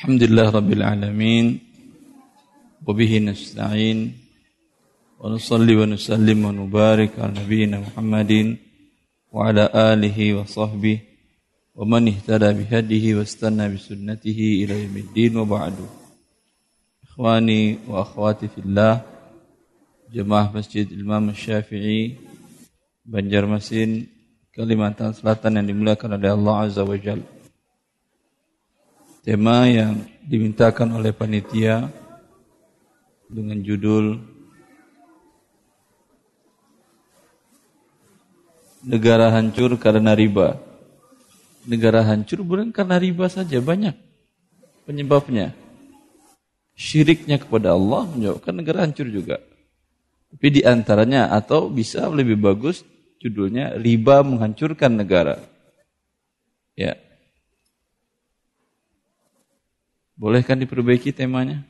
الحمد لله رب العالمين وبه نستعين ونصلي ونسلم ونبارك على نبينا محمد وعلى آله وصحبه ومن اهتدى بهديه واستنى بسنته إلى يوم الدين وبعد. إخواني وأخواتي في الله جماعة مسجد الإمام الشافعي Banjarmasin Kalimantan Selatan yang dimuliakan oleh Allah Azza wa tema yang dimintakan oleh panitia dengan judul Negara hancur karena riba. Negara hancur bukan karena riba saja, banyak penyebabnya. Syiriknya kepada Allah menyebabkan negara hancur juga. Tapi di antaranya atau bisa lebih bagus judulnya riba menghancurkan negara. Ya, Bolehkan diperbaiki temanya?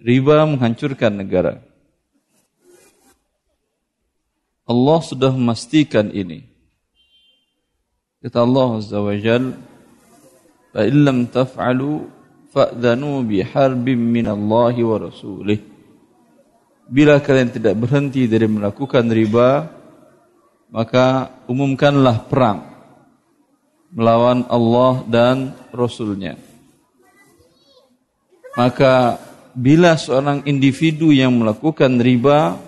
Riba menghancurkan negara. Allah sudah memastikan ini. Kata Allah Azza wa Jal, فَإِن لَمْ تَفْعَلُوا فَأْذَنُوا بِحَرْبٍ مِّنَ اللَّهِ وَرَسُولِهِ Bila kalian tidak berhenti dari melakukan riba, maka umumkanlah perang melawan Allah dan Rasulnya. maka bila seorang individu yang melakukan riba,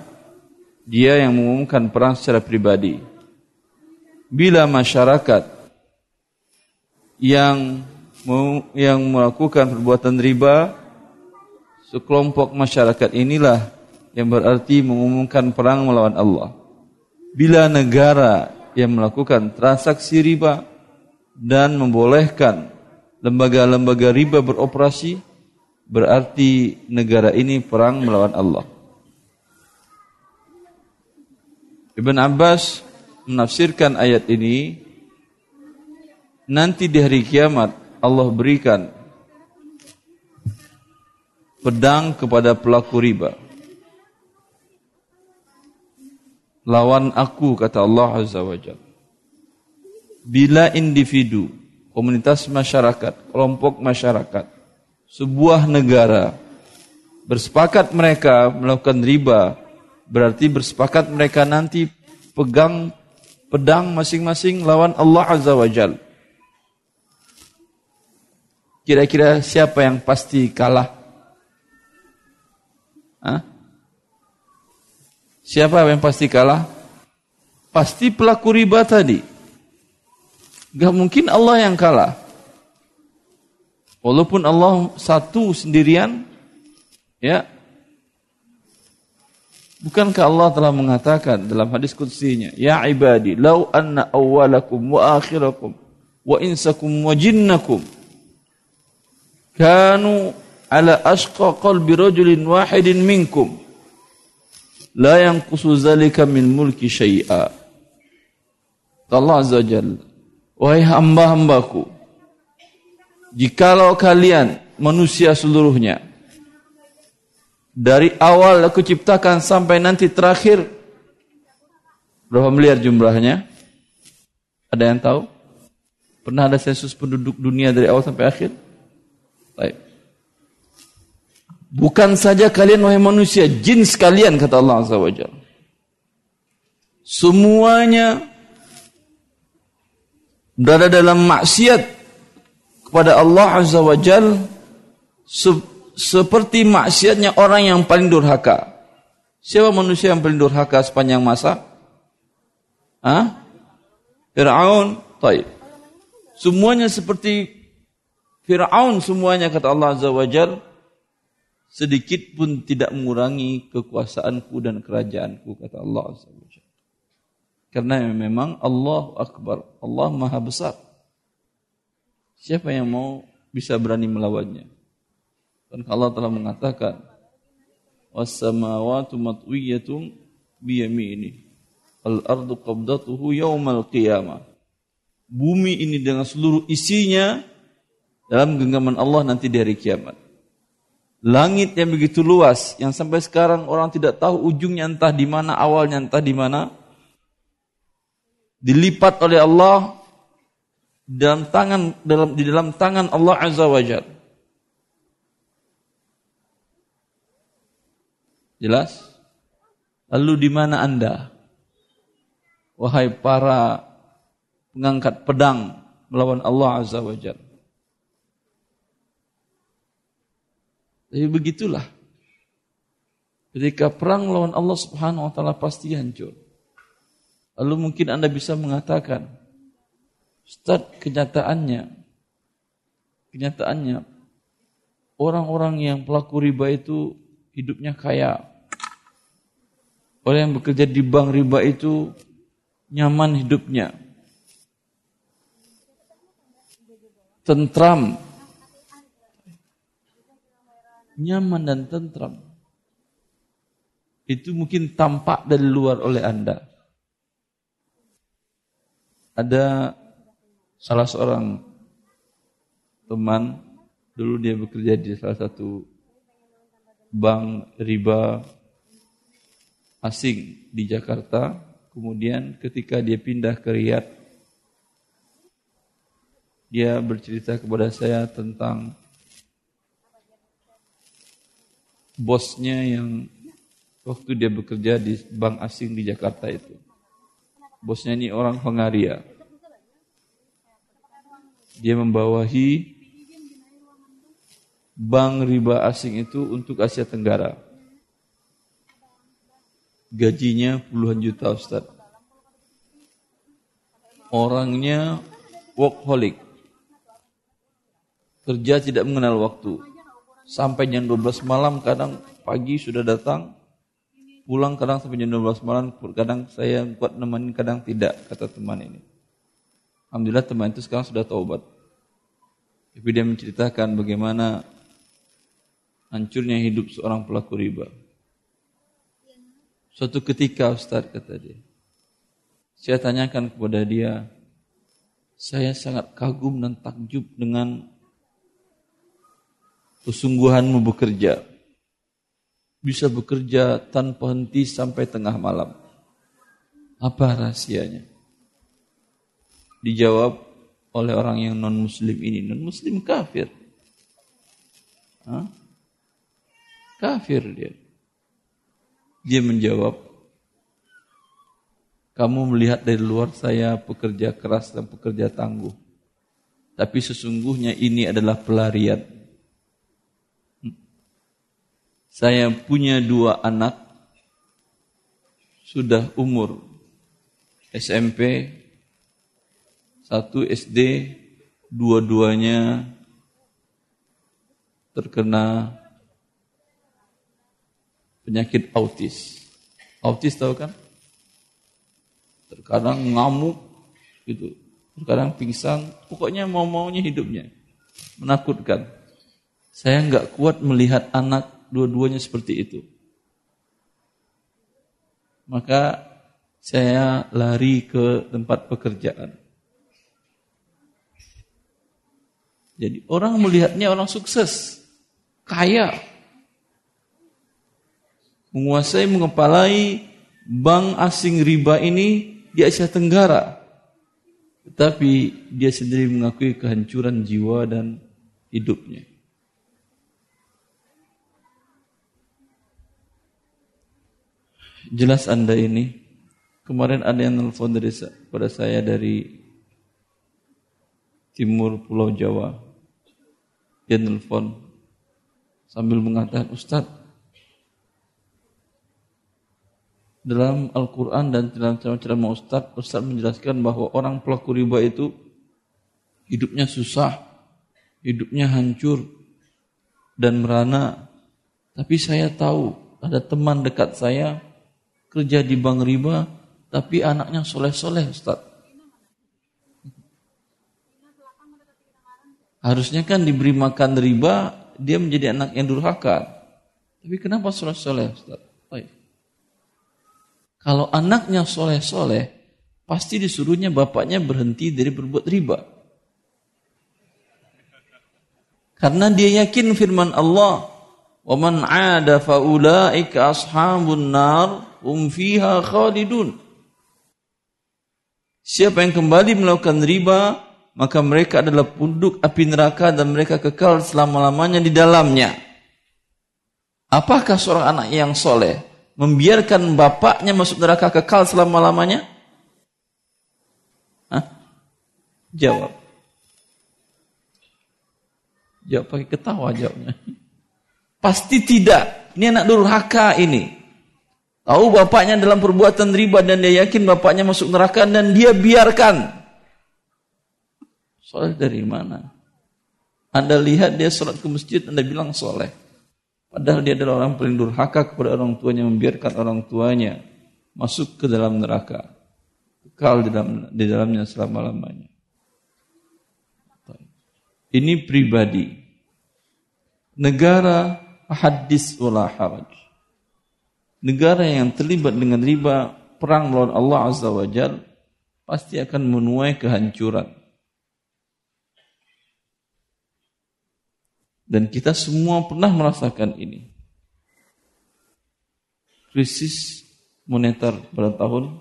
dia yang mengumumkan perang secara pribadi. Bila masyarakat yang yang melakukan perbuatan riba, sekelompok masyarakat inilah yang berarti mengumumkan perang melawan Allah. Bila negara yang melakukan transaksi riba dan membolehkan lembaga-lembaga riba beroperasi, berarti negara ini perang melawan Allah. Ibn Abbas menafsirkan ayat ini nanti di hari kiamat Allah berikan pedang kepada pelaku riba. Lawan aku kata Allah Azza wa Jalla. Bila individu, komunitas masyarakat, kelompok masyarakat sebuah negara bersepakat mereka melakukan riba berarti bersepakat mereka nanti pegang pedang masing-masing lawan Allah Azza wa Jal. Kira-kira siapa yang pasti kalah? Hah? Siapa yang pasti kalah? Pasti pelaku riba tadi. Gak mungkin Allah yang kalah. Walaupun Allah satu sendirian, ya, Bukankah Allah telah mengatakan dalam hadis qudsinya, "Ya ibadi, law anna awwalakum wa akhirakum wa insakum wa jinnakum kanu ala ashqa qalbi rajulin wahidin minkum la yanqusu zalika min mulki syai'a." Allah Azza Jalla, wahai hamba-hambaku, Jikalau kalian manusia seluruhnya dari awal aku ciptakan sampai nanti terakhir berapa miliar jumlahnya? Ada yang tahu? Pernah ada sensus penduduk dunia dari awal sampai akhir? Baik. Bukan saja kalian wahai manusia, jin sekalian kata Allah Azza wa. Semuanya berada dalam maksiat kepada Allah Azza wa Jal se seperti maksiatnya orang yang paling durhaka. Siapa manusia yang paling durhaka sepanjang masa? Hah? Fir'aun. Taib. Semuanya seperti Fir'aun semuanya kata Allah Azza wa Jal. Sedikit pun tidak mengurangi kekuasaanku dan kerajaanku kata Allah Azza wa Jal. Karena memang Allah Akbar. Allah Maha Besar. Siapa yang mau bisa berani melawannya? Dan Allah telah mengatakan, "Was-samawati matwiyatum biyamini, al-ardu qabdatuhu yaumal qiyamah." Bumi ini dengan seluruh isinya dalam genggaman Allah nanti di hari kiamat. Langit yang begitu luas yang sampai sekarang orang tidak tahu ujungnya entah di mana awalnya entah di mana dilipat oleh Allah dalam tangan dalam di dalam tangan Allah Azza wa Jal. Jelas? Lalu di mana Anda? Wahai para pengangkat pedang melawan Allah Azza wa Jal. Tapi begitulah. Ketika perang melawan Allah Subhanahu wa taala pasti hancur. Lalu mungkin Anda bisa mengatakan, Ustaz, kenyataannya kenyataannya orang-orang yang pelaku riba itu hidupnya kaya. Orang yang bekerja di bank riba itu nyaman hidupnya. Tentram. Nyaman dan tentram. Itu mungkin tampak dari luar oleh Anda. Ada salah seorang teman dulu dia bekerja di salah satu bank riba asing di Jakarta. Kemudian ketika dia pindah ke Riyadh, dia bercerita kepada saya tentang bosnya yang waktu dia bekerja di bank asing di Jakarta itu. Bosnya ini orang Hongaria. Dia membawahi bank riba asing itu untuk Asia Tenggara. Gajinya puluhan juta Ustaz. Orangnya workaholic. Kerja tidak mengenal waktu. Sampai jam 12 malam kadang pagi sudah datang. Pulang kadang sampai jam 12 malam. Kadang saya kuat nemenin kadang tidak kata teman ini. Alhamdulillah teman itu sekarang sudah taubat. Tapi dia menceritakan bagaimana hancurnya hidup seorang pelaku riba. Suatu ketika Ustaz kata dia, saya tanyakan kepada dia, saya sangat kagum dan takjub dengan kesungguhanmu bekerja. Bisa bekerja tanpa henti sampai tengah malam. Apa rahasianya? Dijawab oleh orang yang non muslim ini. Non muslim kafir. Hah? Kafir dia. Dia menjawab, kamu melihat dari luar saya pekerja keras dan pekerja tangguh. Tapi sesungguhnya ini adalah pelarian. Saya punya dua anak, sudah umur SMP, satu SD, dua-duanya terkena penyakit autis. Autis tahu kan? Terkadang ngamuk gitu. Terkadang pingsan, pokoknya mau-maunya hidupnya. Menakutkan. Saya nggak kuat melihat anak dua-duanya seperti itu. Maka saya lari ke tempat pekerjaan. Jadi orang melihatnya orang sukses, kaya, menguasai, mengepalai bank asing riba ini di Asia Tenggara. Tetapi dia sendiri mengakui kehancuran jiwa dan hidupnya. Jelas Anda ini, kemarin ada yang nelfon dari pada saya dari timur Pulau Jawa. Dia nelfon sambil mengatakan, Ustadz, dalam Al-Quran dan dalam ceramah-ceramah Ustaz, Ustaz menjelaskan bahwa orang pelaku riba itu hidupnya susah, hidupnya hancur dan merana. Tapi saya tahu ada teman dekat saya kerja di bank riba, tapi anaknya soleh-soleh Ustaz. Harusnya kan diberi makan riba, dia menjadi anak yang durhaka. Tapi kenapa soleh-soleh Ustaz? Baik. Kalau anaknya soleh-soleh, pasti disuruhnya bapaknya berhenti dari berbuat riba. Karena dia yakin firman Allah, "Wa man 'ada fa ulaika ashabun nar hum fiha khalidun." Siapa yang kembali melakukan riba, maka mereka adalah punduk api neraka dan mereka kekal selama-lamanya di dalamnya. Apakah seorang anak yang soleh membiarkan bapaknya masuk neraka kekal selama-lamanya? Jawab. Jawab pakai ketawa jawabnya. Pasti tidak. Ini anak durhaka ini. Tahu bapaknya dalam perbuatan riba dan dia yakin bapaknya masuk neraka dan dia biarkan. Soleh dari mana? Anda lihat dia sholat ke masjid, Anda bilang soleh. Padahal dia adalah orang paling durhaka kepada orang tuanya, membiarkan orang tuanya masuk ke dalam neraka. Kekal di, dalam, di dalamnya selama-lamanya. Ini pribadi. Negara hadis wala haraj. Negara yang terlibat dengan riba, perang melawan Allah Azza wa Jal, pasti akan menuai kehancuran. Dan kita semua pernah merasakan ini. Krisis moneter pada tahun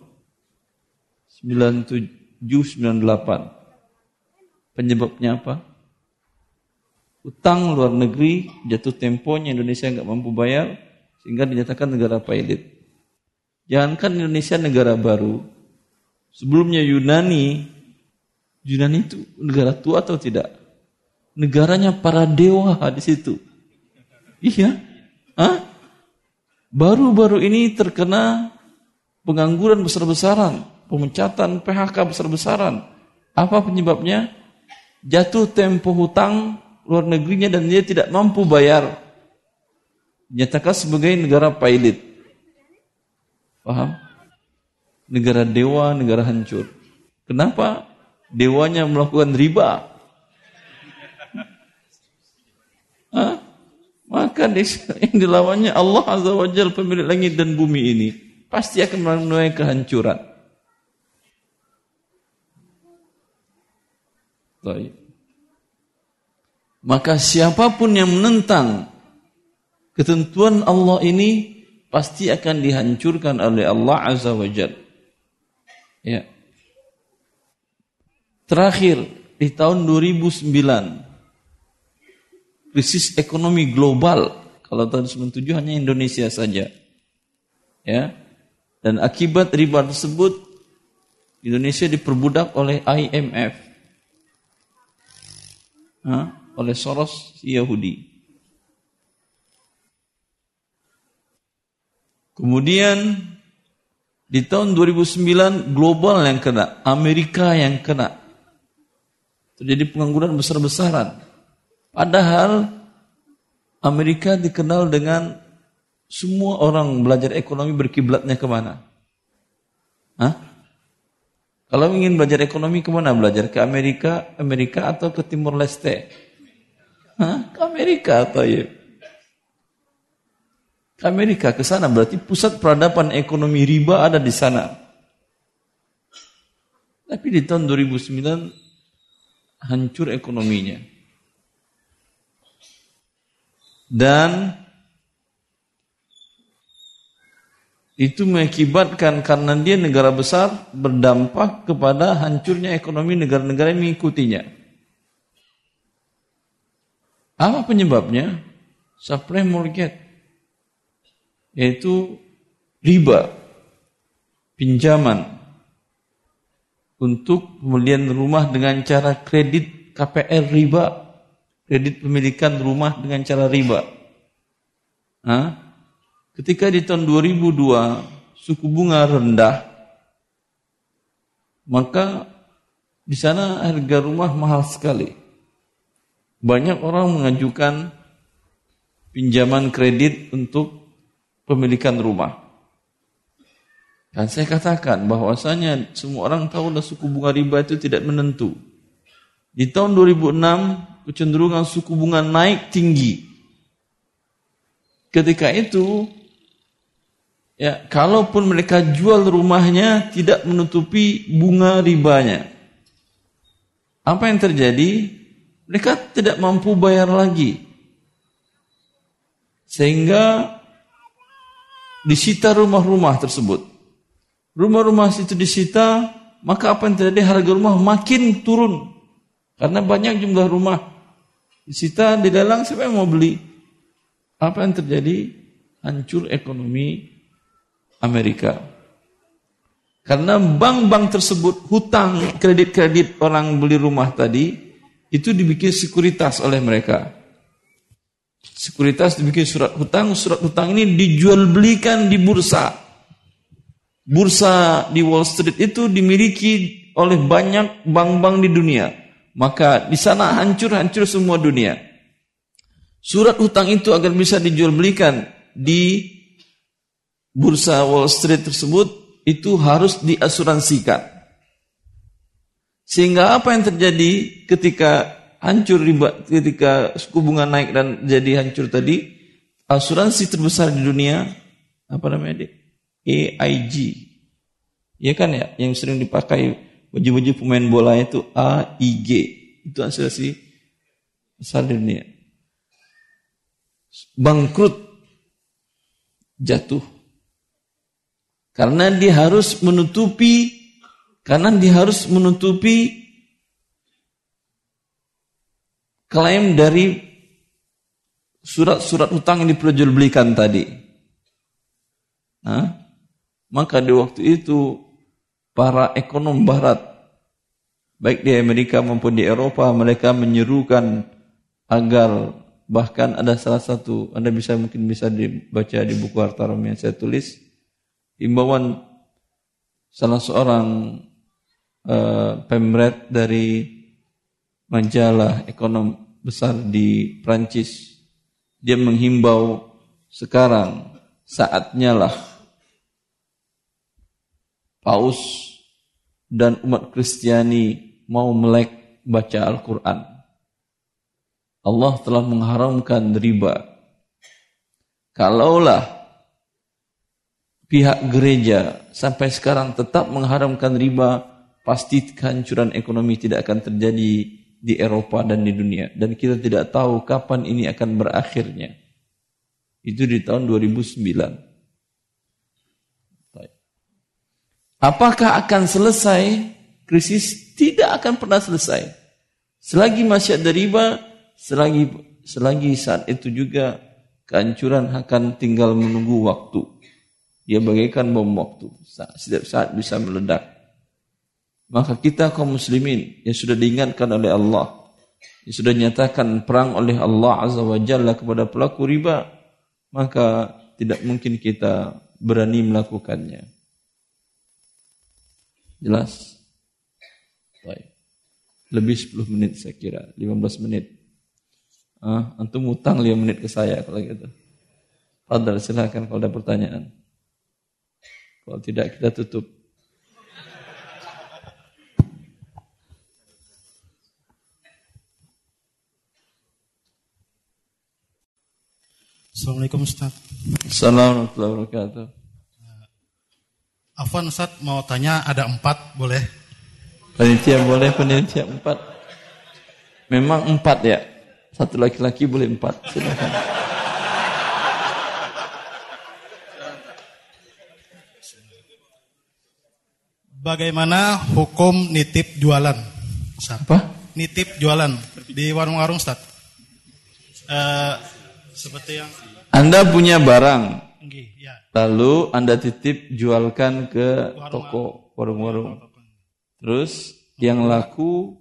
97-98. Penyebabnya apa? Utang luar negeri jatuh temponya Indonesia nggak mampu bayar sehingga dinyatakan negara pilot. Jangankan Indonesia negara baru, sebelumnya Yunani, Yunani itu negara tua atau tidak? Negaranya para dewa di situ. Iya. Hah? Baru-baru ini terkena pengangguran besar-besaran, pemecatan PHK besar-besaran. Apa penyebabnya? Jatuh tempo hutang luar negerinya dan dia tidak mampu bayar. Nyatakan sebagai negara pilot. Paham? Negara dewa, negara hancur. Kenapa? Dewanya melakukan riba. Maka yang dilawannya Allah Azza wa Jal pemilik langit dan bumi ini pasti akan menuai kehancuran. Baik. Maka siapa pun yang menentang ketentuan Allah ini pasti akan dihancurkan oleh Allah Azza wa Jal. Ya. Terakhir di tahun 2009 krisis ekonomi global. Kalau tahun 97 hanya Indonesia saja. Ya. Dan akibat riba tersebut Indonesia diperbudak oleh IMF. Ha? oleh Soros Yahudi. Kemudian di tahun 2009 global yang kena, Amerika yang kena. Terjadi pengangguran besar-besaran. Padahal Amerika dikenal dengan semua orang belajar ekonomi berkiblatnya ke mana? Hah? Kalau ingin belajar ekonomi ke mana belajar? Ke Amerika, Amerika atau ke Timur Leste? Hah? Ke Amerika atau ya? Ke Amerika, ke sana berarti pusat peradaban ekonomi riba ada di sana. Tapi di tahun 2009 hancur ekonominya dan itu mengakibatkan karena dia negara besar berdampak kepada hancurnya ekonomi negara-negara yang mengikutinya. Apa penyebabnya? Supply mortgage yaitu riba pinjaman untuk pembelian rumah dengan cara kredit KPR riba kredit pemilikan rumah dengan cara riba. Hah? Ketika di tahun 2002 suku bunga rendah, maka di sana harga rumah mahal sekali. Banyak orang mengajukan pinjaman kredit untuk pemilikan rumah. Dan saya katakan bahwasanya semua orang tahu suku bunga riba itu tidak menentu. Di tahun 2006 kecenderungan suku bunga naik tinggi. Ketika itu, ya kalaupun mereka jual rumahnya tidak menutupi bunga ribanya. Apa yang terjadi? Mereka tidak mampu bayar lagi. Sehingga disita rumah-rumah tersebut. Rumah-rumah itu disita, maka apa yang terjadi? Harga rumah makin turun. Karena banyak jumlah rumah disita, dilelang, siapa yang mau beli? Apa yang terjadi? hancur ekonomi Amerika. Karena bank-bank tersebut hutang kredit-kredit orang beli rumah tadi itu dibikin sekuritas oleh mereka. Sekuritas dibikin surat hutang, surat hutang ini dijual belikan di bursa. Bursa di Wall Street itu dimiliki oleh banyak bank-bank di dunia. Maka di sana hancur-hancur semua dunia. Surat hutang itu agar bisa dijual belikan di bursa Wall Street tersebut itu harus diasuransikan. Sehingga apa yang terjadi ketika hancur riba, ketika suku bunga naik dan jadi hancur tadi, asuransi terbesar di dunia, apa namanya dek? AIG. Ya kan ya, yang sering dipakai baju-baju pemain bola itu AIG. Itu asuransi besar di dunia. Bangkrut, jatuh karena dia harus menutupi karena dia harus menutupi klaim dari surat-surat utang yang diperjualbelikan tadi. Nah, maka di waktu itu para ekonom barat baik di Amerika maupun di Eropa mereka menyerukan agar bahkan ada salah satu Anda bisa mungkin bisa dibaca di buku harta yang saya tulis imbauan salah seorang uh, pemret dari majalah ekonom besar di Prancis. Dia menghimbau sekarang saatnya lah Paus dan umat Kristiani mau melek baca Al-Quran. Allah telah mengharamkan riba. Kalaulah pihak gereja sampai sekarang tetap mengharamkan riba, pasti kehancuran ekonomi tidak akan terjadi di Eropa dan di dunia. Dan kita tidak tahu kapan ini akan berakhirnya. Itu di tahun 2009. Apakah akan selesai krisis? Tidak akan pernah selesai. Selagi masih ada riba, selagi selagi saat itu juga kehancuran akan tinggal menunggu waktu. Dia bagaikan bom waktu. Setiap saat bisa meledak. Maka kita kaum muslimin yang sudah diingatkan oleh Allah. Yang sudah dinyatakan perang oleh Allah Azza wa Jalla kepada pelaku riba. Maka tidak mungkin kita berani melakukannya. Jelas? Baik. Lebih 10 menit saya kira. 15 menit. Ah, antum utang 5 menit ke saya kalau gitu. Fadal silakan kalau ada pertanyaan. Kalau tidak kita tutup. Assalamualaikum Ustaz. Assalamualaikum warahmatullahi wabarakatuh. Afwan Ustaz mau tanya ada empat boleh? Panitia boleh panitia empat. Memang empat ya. Satu laki-laki boleh empat. Silakan. Bagaimana hukum nitip jualan? Ustaz? Apa? Nitip jualan di warung-warung, Ustaz. Uh, seperti yang Anda punya barang. Ya. Lalu Anda titip jualkan ke warung toko, warung-warung. Terus yang laku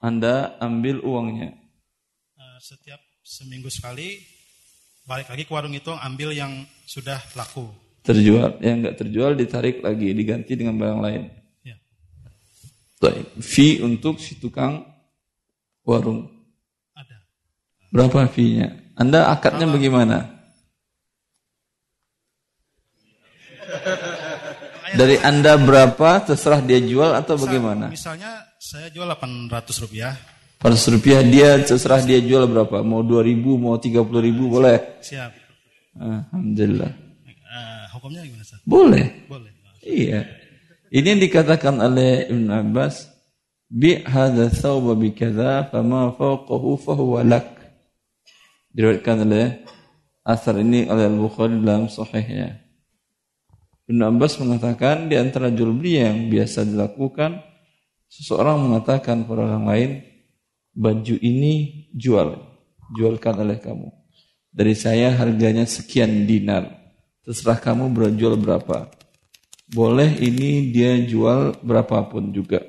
Anda ambil uangnya. Uh, setiap seminggu sekali balik lagi ke warung itu ambil yang sudah laku terjual. Yang enggak terjual ditarik lagi, diganti dengan barang lain. Ya. Fee untuk si tukang warung. Ada. Berapa fee-nya? Anda akadnya bagaimana? Dari Anda berapa terserah dia jual atau bagaimana? Misalnya saya jual 800 rupiah. 800 rupiah dia terserah dia jual berapa? Mau 2000, mau 30 ribu boleh? Siap. Alhamdulillah hukumnya gimana Ustaz? Boleh. Boleh. Iya. Ini yang dikatakan oleh Ibn Abbas, bi hadza thawba bi kadza fama fawqahu fahuwa lak. Diriwayatkan oleh asar ini oleh Al-Bukhari dalam sahihnya. Ibn Abbas mengatakan di antara jual beli yang biasa dilakukan seseorang mengatakan kepada orang lain baju ini jual jualkan oleh kamu Dari saya harganya sekian dinar. Terserah kamu berjual berapa. Boleh ini dia jual berapapun juga.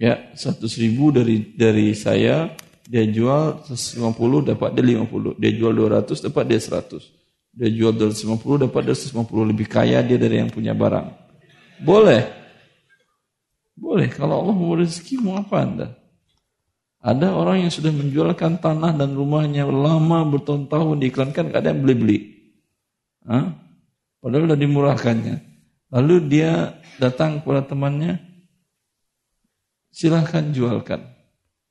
Ya, 100 ribu dari dari saya, dia jual 150 dapat dia 50. Dia jual 200 dapat dia 100. Dia jual 250 dapat dia 150 lebih kaya dia dari yang punya barang. Boleh. Boleh. Kalau Allah mau rezeki mau apa anda? Ada orang yang sudah menjualkan tanah dan rumahnya lama bertahun-tahun diiklankan, gak ada yang beli-beli. Padahal sudah dimurahkannya. Lalu dia datang kepada temannya, silahkan jualkan.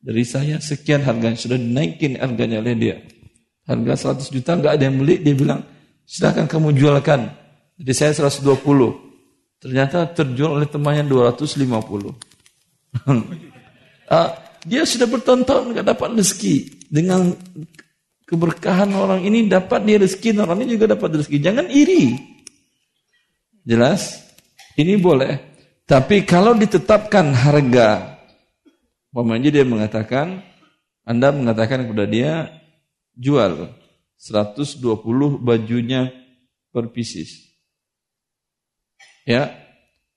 Dari saya sekian harganya, sudah dinaikin harganya oleh dia. Harga 100 juta gak ada yang beli, dia bilang, silahkan kamu jualkan. Jadi saya 120. Ternyata terjual oleh temannya 250. ah, dia sudah bertonton nggak dapat rezeki. Dengan keberkahan orang ini dapat dia rezeki, orang ini juga dapat rezeki. Jangan iri. Jelas? Ini boleh. Tapi kalau ditetapkan harga, umpamanya dia mengatakan, Anda mengatakan kepada dia, jual 120 bajunya per pieces. Ya,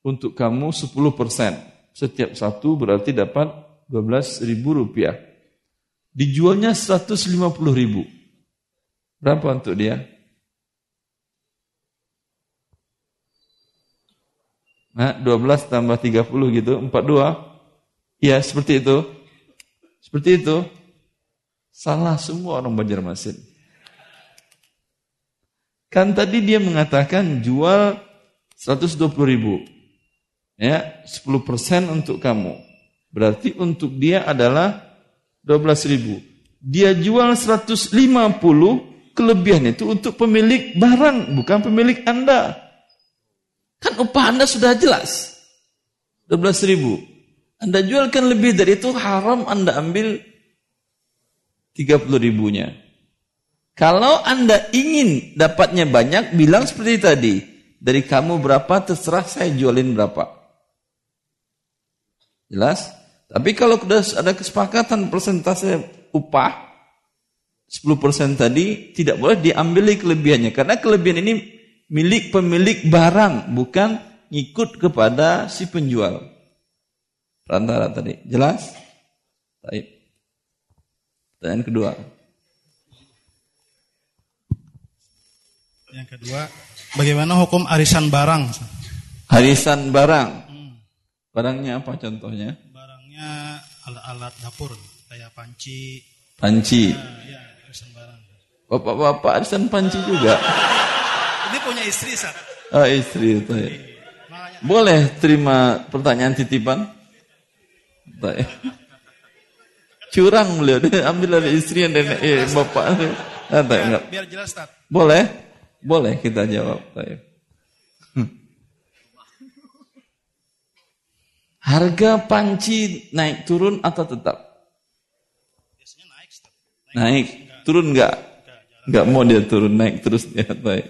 untuk kamu 10 persen. Setiap satu berarti dapat 12 ribu rupiah. Dijualnya 150 ribu. Berapa untuk dia? Nah, 12 tambah 30 gitu, 42. Ya, seperti itu. Seperti itu. Salah semua orang Banjarmasin. Kan tadi dia mengatakan jual 120 ribu. Ya, 10% untuk kamu. Berarti untuk dia adalah 12 ribu. Dia jual 150, kelebihan itu untuk pemilik barang, bukan pemilik Anda. Kan upah Anda sudah jelas. 12 ribu. Anda jualkan lebih dari itu haram Anda ambil 30 ribunya. Kalau Anda ingin dapatnya banyak, bilang seperti tadi. Dari kamu berapa, terserah saya jualin berapa. Jelas? Tapi kalau sudah ada kesepakatan persentase upah 10% tadi tidak boleh diambil kelebihannya karena kelebihan ini milik pemilik barang bukan ngikut kepada si penjual. Perantara tadi. Jelas? Baik. Pertanyaan kedua. Yang kedua, bagaimana hukum arisan barang? Arisan barang. Hmm. Barangnya apa contohnya? Barangnya alat-alat dapur, kayak panci. Panci. Ya, ya, Bapak-bapak arisan panci juga. Ini punya istri, Sat. Oh, istri itu ya. Boleh terima pertanyaan titipan? Tak, ya. Curang beliau, dia ambil dari istri dari eh, bapak. Nah, tak, biar, biar jelas, Tat. Boleh? Boleh kita jawab. Tak, ya. Harga panci naik turun atau tetap? naik. Naik. Turun enggak? Enggak mau dia turun, naik terus dia baik.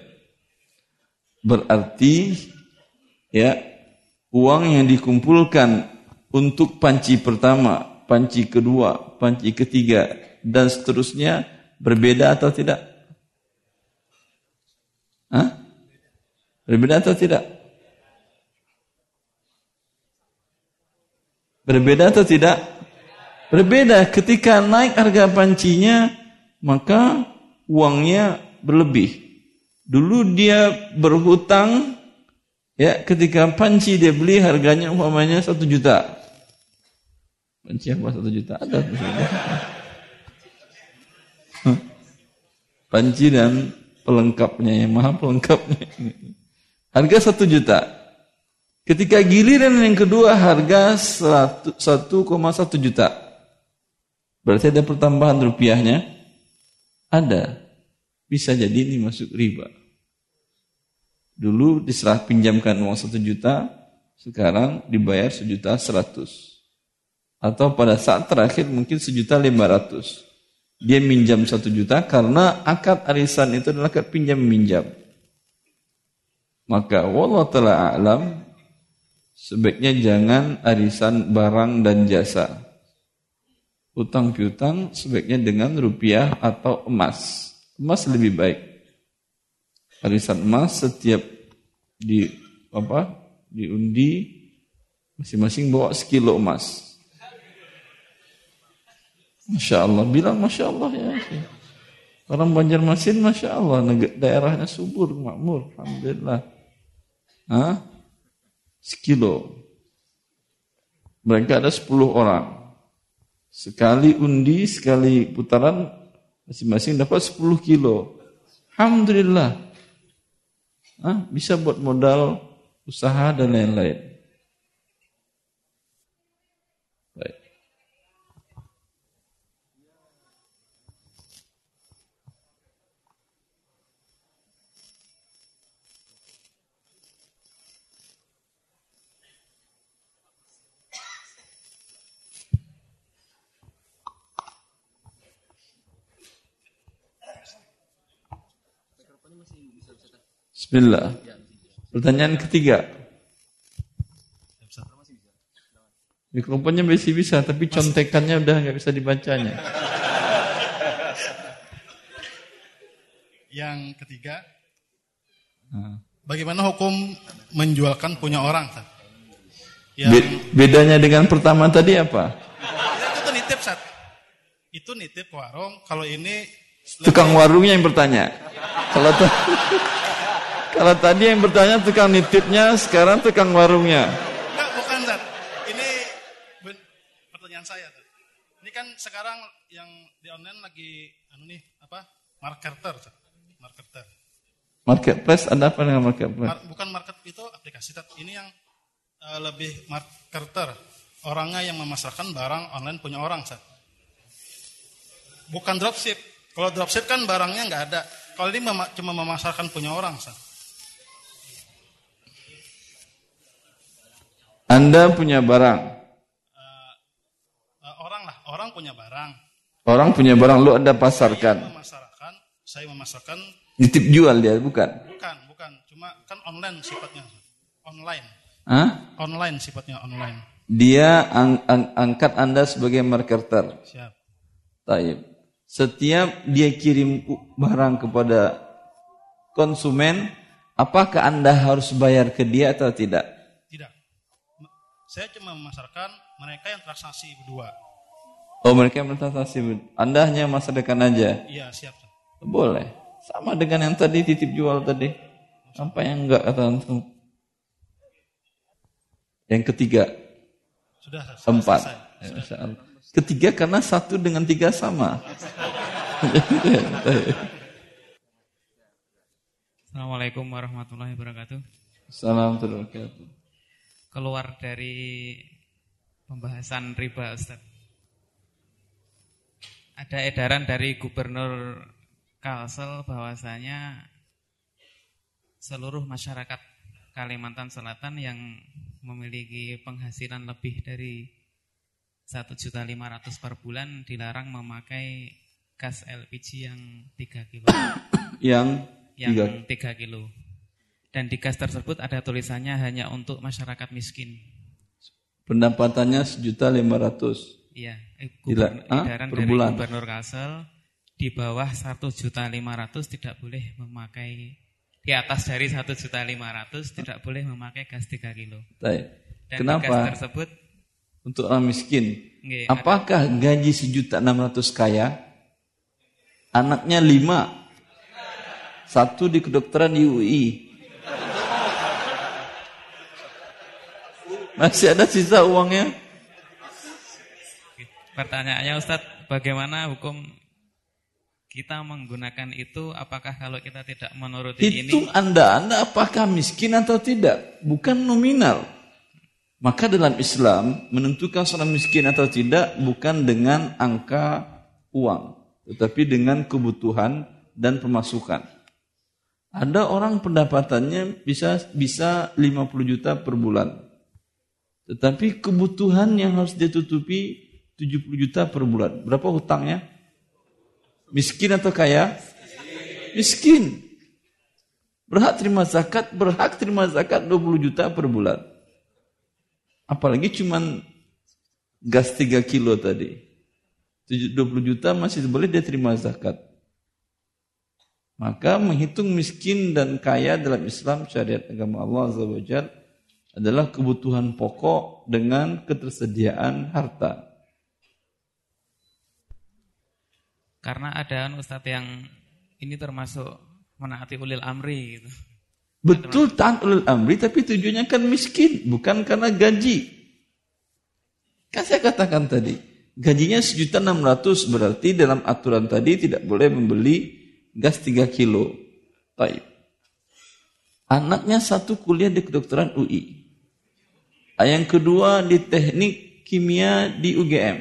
Berarti ya uang yang dikumpulkan untuk panci pertama, panci kedua, panci ketiga dan seterusnya berbeda atau tidak? Hah? Berbeda atau tidak? Berbeda atau tidak? Berbeda. Ketika naik harga pancinya, maka uangnya berlebih. Dulu dia berhutang, ya ketika panci dia beli harganya umpamanya satu juta. Panci apa satu juta? Ada. panci dan pelengkapnya yang maha pelengkapnya. Harga satu juta. Ketika giliran yang kedua harga 1,1 juta. Berarti ada pertambahan rupiahnya? Ada. Bisa jadi ini masuk riba. Dulu diserah pinjamkan uang 1 juta, sekarang dibayar sejuta 100. Atau pada saat terakhir mungkin sejuta 500. Dia minjam 1 juta karena akad arisan itu adalah akad pinjam minjam. Maka wallah ta'ala a'lam Sebaiknya jangan arisan barang dan jasa. Utang piutang sebaiknya dengan rupiah atau emas. Emas lebih baik. Arisan emas setiap di apa? Diundi masing-masing bawa sekilo emas. Masya Allah, bilang Masya Allah ya. Orang Banjarmasin Masya Allah, daerahnya subur, makmur, Alhamdulillah. Hah? Sekilo. Mereka ada 10 orang. Sekali undi, sekali putaran, masing-masing dapat 10 kilo. Alhamdulillah. Hah? Bisa buat modal usaha dan lain-lain. Bismillah. Pertanyaan ketiga. Mikrofonnya masih bisa, tapi contekannya udah nggak bisa dibacanya. Yang ketiga, bagaimana hukum menjualkan punya orang? Yang... Bedanya dengan pertama tadi apa? Itu nitip, Sat. Itu nitip warung. Kalau ini tukang warungnya yang bertanya. Kalau tuh Kalau tadi yang bertanya tukang nitipnya, sekarang tukang warungnya. Enggak, bukan Zat. Ini pertanyaan saya. Zat. Ini kan sekarang yang di online lagi anu nih apa? Marketer, Zat. Marketer. Marketplace ada apa dengan marketplace? Mar bukan market itu aplikasi, Zat. Ini yang uh, lebih marketer. Orangnya yang memasarkan barang online punya orang, Zat. Bukan dropship. Kalau dropship kan barangnya nggak ada. Kalau ini cuma memasarkan punya orang, Zat. Anda punya barang. Uh, uh, orang lah, orang punya barang. Orang punya barang, lu ada pasarkan. Saya memasarkan, saya memasarkan. Nitip jual dia, bukan? Bukan, bukan. Cuma kan online sifatnya. Online. Hah? Online sifatnya, online. Dia ang ang angkat Anda sebagai marketer. Siap. Taib. Setiap dia kirim barang kepada konsumen, apakah Anda harus bayar ke dia atau tidak? Saya cuma memasarkan mereka yang transaksi berdua. Oh mereka yang transaksi Anda hanya memasarkan aja? Iya siap. Boleh. Sama dengan yang tadi titip jual tadi. Apa yang enggak kata antum? Yang ketiga. Sudah. Empat. Ya, ketiga karena satu dengan tiga sama. Assalamualaikum warahmatullahi wabarakatuh. Assalamualaikum warahmatullahi wabarakatuh keluar dari pembahasan riba Ustaz. Ada edaran dari Gubernur Kalsel bahwasanya seluruh masyarakat Kalimantan Selatan yang memiliki penghasilan lebih dari 1.500 per bulan dilarang memakai gas LPG yang 3 kilo. yang yang 3 kilo. Dan di gas tersebut ada tulisannya hanya untuk masyarakat miskin. Pendapatannya sejuta lima ratus. Iya, eh, ah, edaran per dari bulan. Gubernur Kalsel di bawah satu juta lima ratus tidak boleh memakai di atas dari satu juta lima ratus tidak boleh memakai gas tiga kilo. Dan Kenapa? gas tersebut untuk orang miskin. Nge, Apakah ada. gaji sejuta enam ratus kaya? Anaknya lima, satu di kedokteran di UI, Masih ada sisa uangnya? Pertanyaannya Ustadz, bagaimana hukum kita menggunakan itu? Apakah kalau kita tidak menuruti itu ini? Itu Anda, Anda apakah miskin atau tidak? Bukan nominal. Maka dalam Islam menentukan seorang miskin atau tidak bukan dengan angka uang, tetapi dengan kebutuhan dan pemasukan. Ada orang pendapatannya bisa bisa 50 juta per bulan. Tetapi kebutuhan yang harus ditutupi 70 juta per bulan. Berapa hutangnya? Miskin atau kaya? Miskin. Berhak terima zakat, berhak terima zakat 20 juta per bulan. Apalagi cuman gas 3 kilo tadi. 20 juta masih boleh dia terima zakat. Maka menghitung miskin dan kaya dalam Islam syariat agama Allah Azza wa adalah kebutuhan pokok dengan ketersediaan harta. Karena ada Ustadz yang ini termasuk menaati ulil amri gitu. Betul taat ulil amri tapi tujuannya kan miskin, bukan karena gaji. Kan saya katakan tadi, gajinya sejuta enam ratus berarti dalam aturan tadi tidak boleh membeli gas 3 kilo. Baik. Anaknya satu kuliah di kedokteran UI. Yang kedua di teknik kimia di UGM.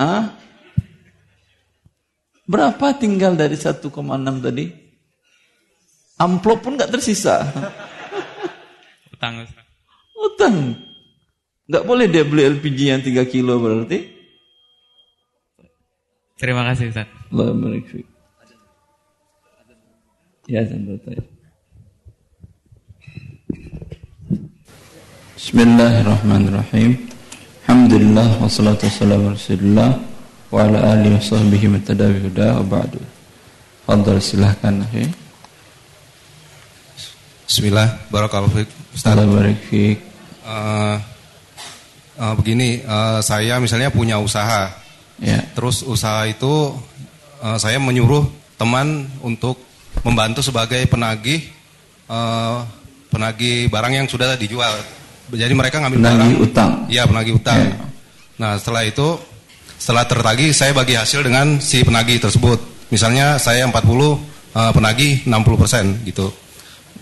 Ah? Berapa tinggal dari 1,6 tadi? Amplop pun nggak tersisa. Utang. Utang. Nggak boleh dia beli LPG yang 3 kilo berarti. Terima kasih Ustaz. Allah Ya, santai. Bismillahirrahmanirrahim. Alhamdulillah wassalatu wassalamu ala Rasulillah wa ala alihi wa sahbihi mutadawi huda wa ba'du. Fadhal silahkan akhi. Bismillah, barakallahu fiik. Ustaz. fiik. Uh, uh, begini, uh, saya misalnya punya usaha Ya. Terus usaha itu uh, saya menyuruh teman untuk membantu sebagai penagih uh, penagih barang yang sudah dijual. Jadi mereka ngambil penagih barang. utang. Iya, penagih utang. Ya. Nah, setelah itu setelah tertagih saya bagi hasil dengan si penagih tersebut. Misalnya saya 40 uh, penagih 60% gitu.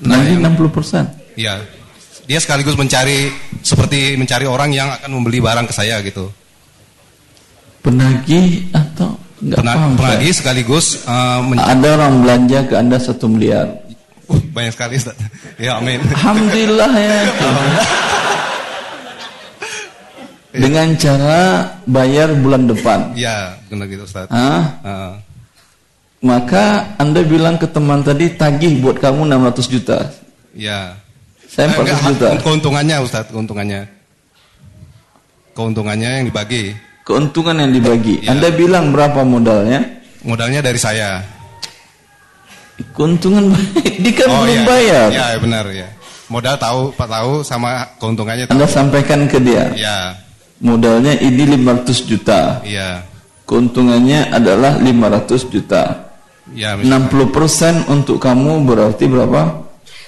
Penagih nah, 60%. Iya. Dia sekaligus mencari seperti mencari orang yang akan membeli barang ke saya gitu penagih atau enggak Pena, paham penagih saya. sekaligus uh, ada orang belanja ke anda satu miliar uh, banyak sekali Ustaz. ya amin alhamdulillah ya dengan cara bayar bulan depan ya benar gitu Ustaz ah uh. maka anda bilang ke teman tadi tagih buat kamu 600 juta ya saya 400 eh, juta keuntungannya Ustaz keuntungannya keuntungannya yang dibagi keuntungan yang dibagi. Ya. Anda bilang berapa modalnya? Modalnya dari saya. Keuntungan dia kan oh, belum iya, bayar. Iya, ya, benar ya. Modal tahu, Pak tahu sama keuntungannya tahu. Anda sampaikan ke dia. Iya. Modalnya ini 500 juta. Iya. Keuntungannya adalah 500 juta. Ya, 60% untuk kamu berarti berapa?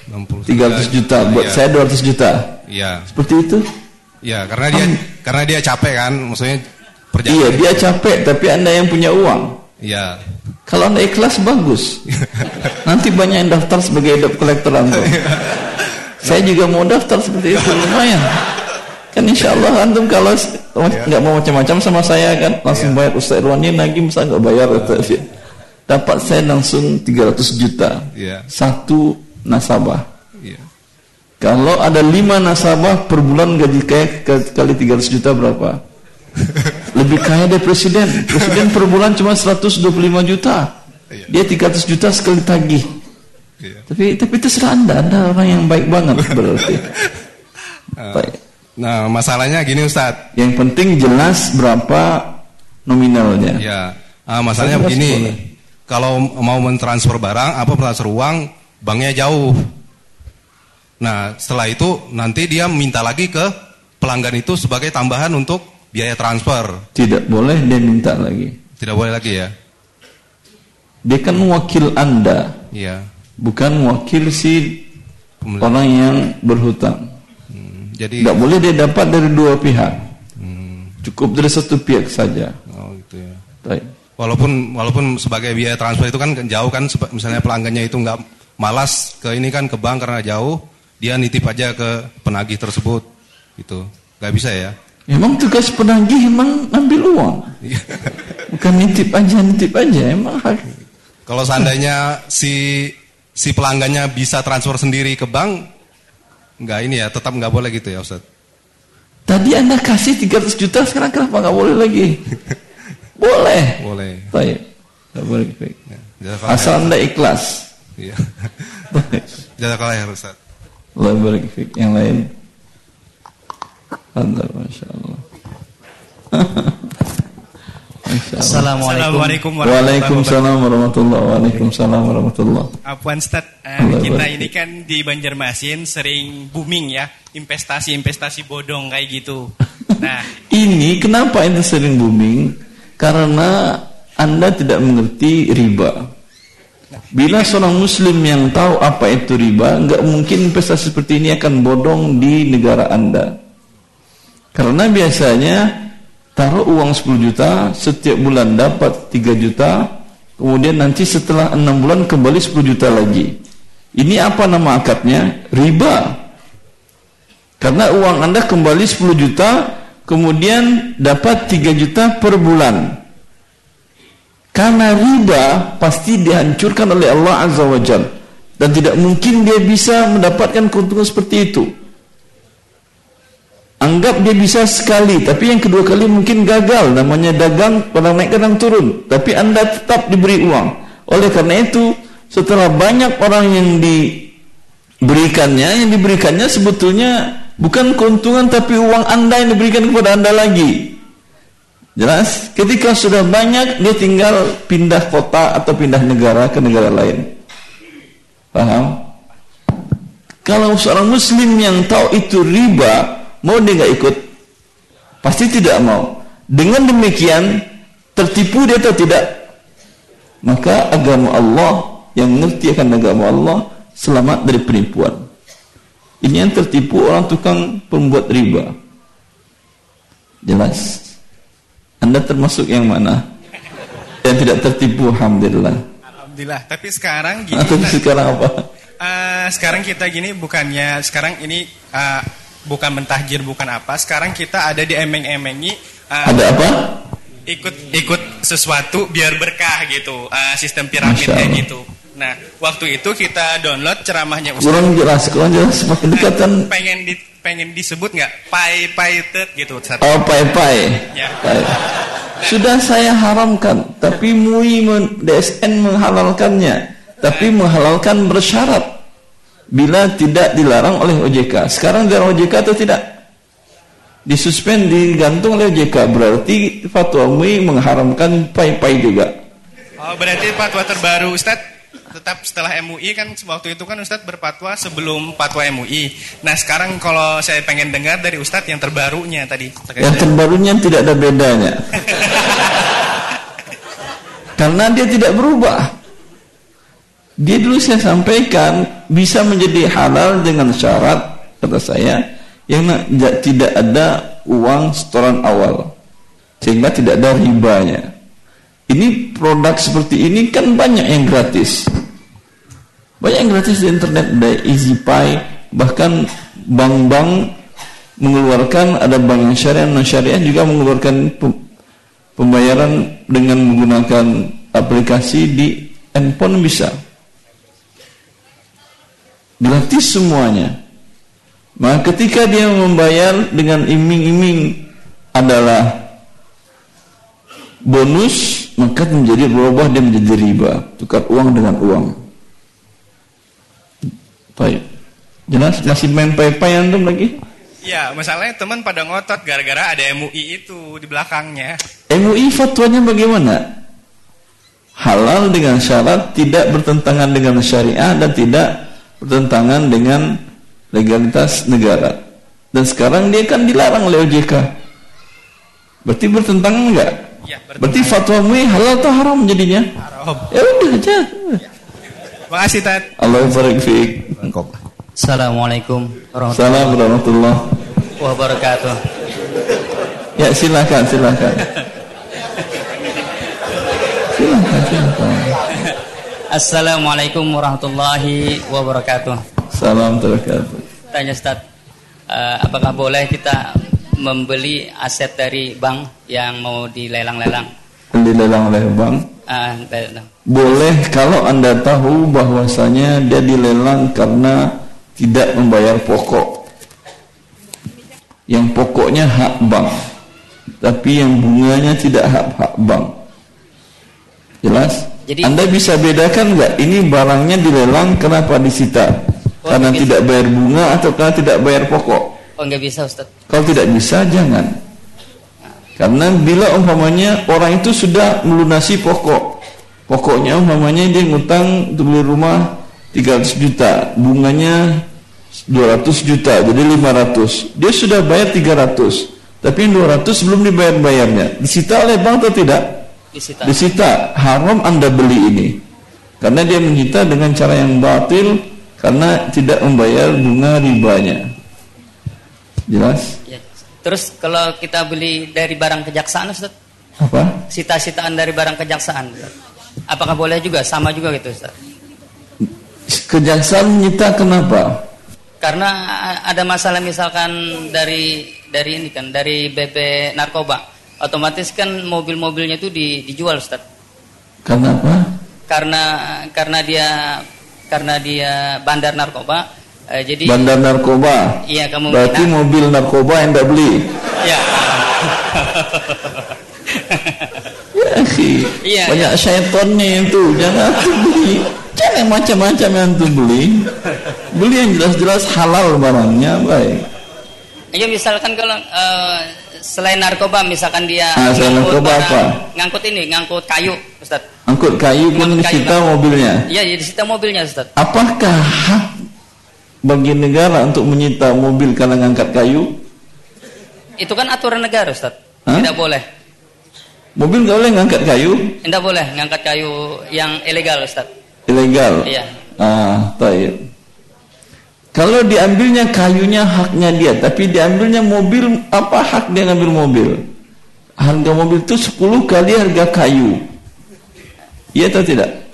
60 300 juta. Buat ya. saya 200 juta. Iya. Seperti itu? Iya, karena dia karena dia capek kan, maksudnya perjalanan. Iya, dia capek, tapi Anda yang punya uang. Iya. Kalau Anda ikhlas bagus. Nanti banyak yang daftar sebagai debt collector antum. Saya juga mau daftar seperti itu, lumayan. Kan insya Allah antum kalau iya. nggak mau macam-macam sama saya kan langsung iya. bayar Ustaz Irwan ini lagi masa nggak bayar ya. Dapat saya langsung 300 juta. Iya. Satu nasabah. Iya. Kalau ada lima nasabah per bulan gaji kayak kali 300 juta berapa? Lebih kaya dari presiden. Presiden per bulan cuma 125 juta. Iya. Dia 300 juta sekali tagih. Iya. Tapi tapi terserah anda, anda orang yang baik banget berarti. Uh, baik. Nah masalahnya gini Ustadz. Yang penting jelas berapa nominalnya. Ya, uh, masalahnya begini. Boleh. Kalau mau mentransfer barang, apa transfer uang, banknya jauh. Nah setelah itu nanti dia minta lagi ke pelanggan itu sebagai tambahan untuk biaya transfer. Tidak boleh dia minta lagi. Tidak boleh lagi ya. Dia kan mewakil Anda. Iya. Bukan mewakil si Pembeli. orang yang berhutang. Jadi tidak boleh dia dapat dari dua pihak. Hmm. Cukup dari satu pihak saja. Oh gitu ya. Baik. Walaupun walaupun sebagai biaya transfer itu kan jauh kan misalnya pelanggannya itu nggak malas ke ini kan ke bank karena jauh, dia nitip aja ke penagih tersebut. Gitu. nggak bisa ya. Emang tugas penagih emang ambil uang. Iya. Bukan nitip aja, nitip aja. Emang. Kalau seandainya si si pelanggannya bisa transfer sendiri ke bank, nggak ini ya, tetap nggak boleh gitu ya Ustaz. Tadi Anda kasih 300 juta, sekarang kenapa nggak boleh lagi? boleh. Boleh. Baik. Nggak boleh. Baik. Ya, Asal Anda ikhlas. Iya. Jazakallah ya Ustaz. Allah barik Yang lain. Allah Masya Allah Assalamualaikum Waalaikumsalam warahmatullahi Waalaikumsalam warahmatullahi Apuan Ustaz, uh, kita ini kan di Banjarmasin sering booming ya, investasi-investasi bodong kayak gitu. Nah, ini kenapa itu sering booming? Karena Anda tidak mengerti riba. Bila seorang muslim yang tahu apa itu riba, nggak mungkin investasi seperti ini akan bodong di negara Anda. Karena biasanya taruh uang 10 juta, setiap bulan dapat 3 juta, kemudian nanti setelah 6 bulan kembali 10 juta lagi. Ini apa nama akadnya? Riba. Karena uang Anda kembali 10 juta, kemudian dapat 3 juta per bulan. Karena riba pasti dihancurkan oleh Allah Azza wa Jal. Dan tidak mungkin dia bisa mendapatkan keuntungan seperti itu. Anggap dia bisa sekali, tapi yang kedua kali mungkin gagal. Namanya dagang, kadang naik kadang turun. Tapi anda tetap diberi uang. Oleh karena itu, setelah banyak orang yang diberikannya, yang diberikannya sebetulnya bukan keuntungan tapi uang anda yang diberikan kepada anda lagi. Jelas? Ketika sudah banyak, dia tinggal pindah kota atau pindah negara ke negara lain. Paham? Kalau seorang muslim yang tahu itu riba, mau dia nggak ikut? Pasti tidak mau. Dengan demikian, tertipu dia atau tidak? Maka agama Allah, yang mengerti akan agama Allah, selamat dari penipuan. Ini yang tertipu orang tukang pembuat riba. Jelas? Anda termasuk yang mana? Yang tidak tertipu, Alhamdulillah. Alhamdulillah. Tapi sekarang gini. Atau sekarang apa? Uh, sekarang kita gini bukannya sekarang ini uh, bukan mentahjir bukan apa. Sekarang kita ada di emeng-emengi. Uh, ada apa? Ikut ikut sesuatu biar berkah gitu. Uh, sistem piramid kayak gitu. Nah, waktu itu kita download ceramahnya Ustaz. Kurang jelas, kurang jelas. Semakin dekat kan. Pengen di, pengen disebut nggak pai pai tet gitu Ustaz. Oh pai pai. Ya. pai. Sudah saya haramkan, tapi MUI DSN menghalalkannya, tapi menghalalkan bersyarat bila tidak dilarang oleh OJK. Sekarang dilarang OJK atau tidak? Disuspend, digantung oleh OJK. Berarti fatwa MUI mengharamkan pai pai juga. Oh, berarti fatwa terbaru Ustaz tetap setelah MUI kan waktu itu kan Ustadz berfatwa sebelum fatwa MUI. Nah sekarang kalau saya pengen dengar dari Ustadz yang terbarunya tadi. Yang terbarunya tidak ada bedanya. Karena dia tidak berubah. Dia dulu saya sampaikan bisa menjadi halal dengan syarat kata saya yang tidak ada uang setoran awal sehingga tidak ada ribanya. Ini produk seperti ini kan banyak yang gratis. Banyak yang gratis di internet, ada EasyPay, bahkan bank-bank mengeluarkan ada bank yang syariah non syariah juga mengeluarkan pembayaran dengan menggunakan aplikasi di handphone bisa gratis semuanya maka ketika dia membayar dengan iming-iming adalah bonus maka menjadi berubah dan menjadi riba tukar uang dengan uang Baik. Jelas masih main pai-pai antum lagi? Ya, masalahnya teman pada ngotot gara-gara ada MUI itu di belakangnya. MUI fatwanya bagaimana? Halal dengan syarat tidak bertentangan dengan syariah dan tidak bertentangan dengan legalitas negara. Dan sekarang dia kan dilarang oleh OJK. Berarti bertentangan enggak? Ya, Berarti fatwa MUI halal atau haram jadinya? Haram. Ya udah aja. Ya. Makasih Tat. Allah barik Assalamualaikum warahmatullahi wabarakatuh. Ya silakan silakan. silakan silakan. Assalamualaikum warahmatullahi wabarakatuh. Salam terkatu. Tanya Ustaz, uh, apakah boleh kita membeli aset dari bank yang mau dilelang-lelang? Dilelang oleh bank? Uh, boleh kalau anda tahu bahwasanya dia dilelang karena tidak membayar pokok yang pokoknya hak bank tapi yang bunganya tidak hak hak bank jelas Jadi, anda bisa bedakan nggak ini barangnya dilelang kenapa disita oh, karena tidak bisa. bayar bunga atau karena tidak bayar pokok oh nggak bisa Ustaz kalau tidak bisa jangan Karena bila umpamanya orang itu sudah melunasi pokok, pokoknya umpamanya dia ngutang untuk beli rumah 300 juta, bunganya 200 juta, jadi 500. Dia sudah bayar 300, tapi yang 200 belum dibayar-bayarnya. Disita oleh bank atau tidak? Disita. Disita. Haram Anda beli ini. Karena dia menyita dengan cara yang batil karena tidak membayar bunga ribanya. Jelas? Ya. Terus kalau kita beli dari barang kejaksaan Ustaz? Apa? Sita-sitaan dari barang kejaksaan. Apakah boleh juga? Sama juga gitu Ustaz? Kejaksaan menyita kenapa? Karena ada masalah misalkan dari dari ini kan dari BP narkoba, otomatis kan mobil-mobilnya itu di, dijual Ustaz. Kenapa? Karena karena dia karena dia bandar narkoba, eh, jadi Bandar narkoba. Iya, kamu Berarti mobil narkoba yang tidak beli. ya. Ya. Iya, Banyak syaitannya itu. Jangan beli. Jangan macam-macam yang tuh beli. Beli yang jelas-jelas halal barangnya, baik. Ya misalkan kalau eh, selain narkoba misalkan dia Ah, selain ngangkut narkoba barang- apa? Ngangkut ini, ngangkut kayu, Ustaz. Angkut kayu pun disita mobilnya. Iya, jadi disita mobilnya, Ustaz. Apakah hak bagi negara untuk menyita mobil karena ngangkat kayu? Itu kan aturan negara, Ustaz. Hah? Tidak boleh. Mobil nggak boleh ngangkat kayu? Tidak boleh ngangkat kayu yang ilegal, Ustaz. Ilegal. Iya. Ah, taib. Kalau diambilnya kayunya haknya dia, tapi diambilnya mobil, apa hak dia ngambil mobil? Harga mobil itu 10 kali harga kayu. Iya atau tidak?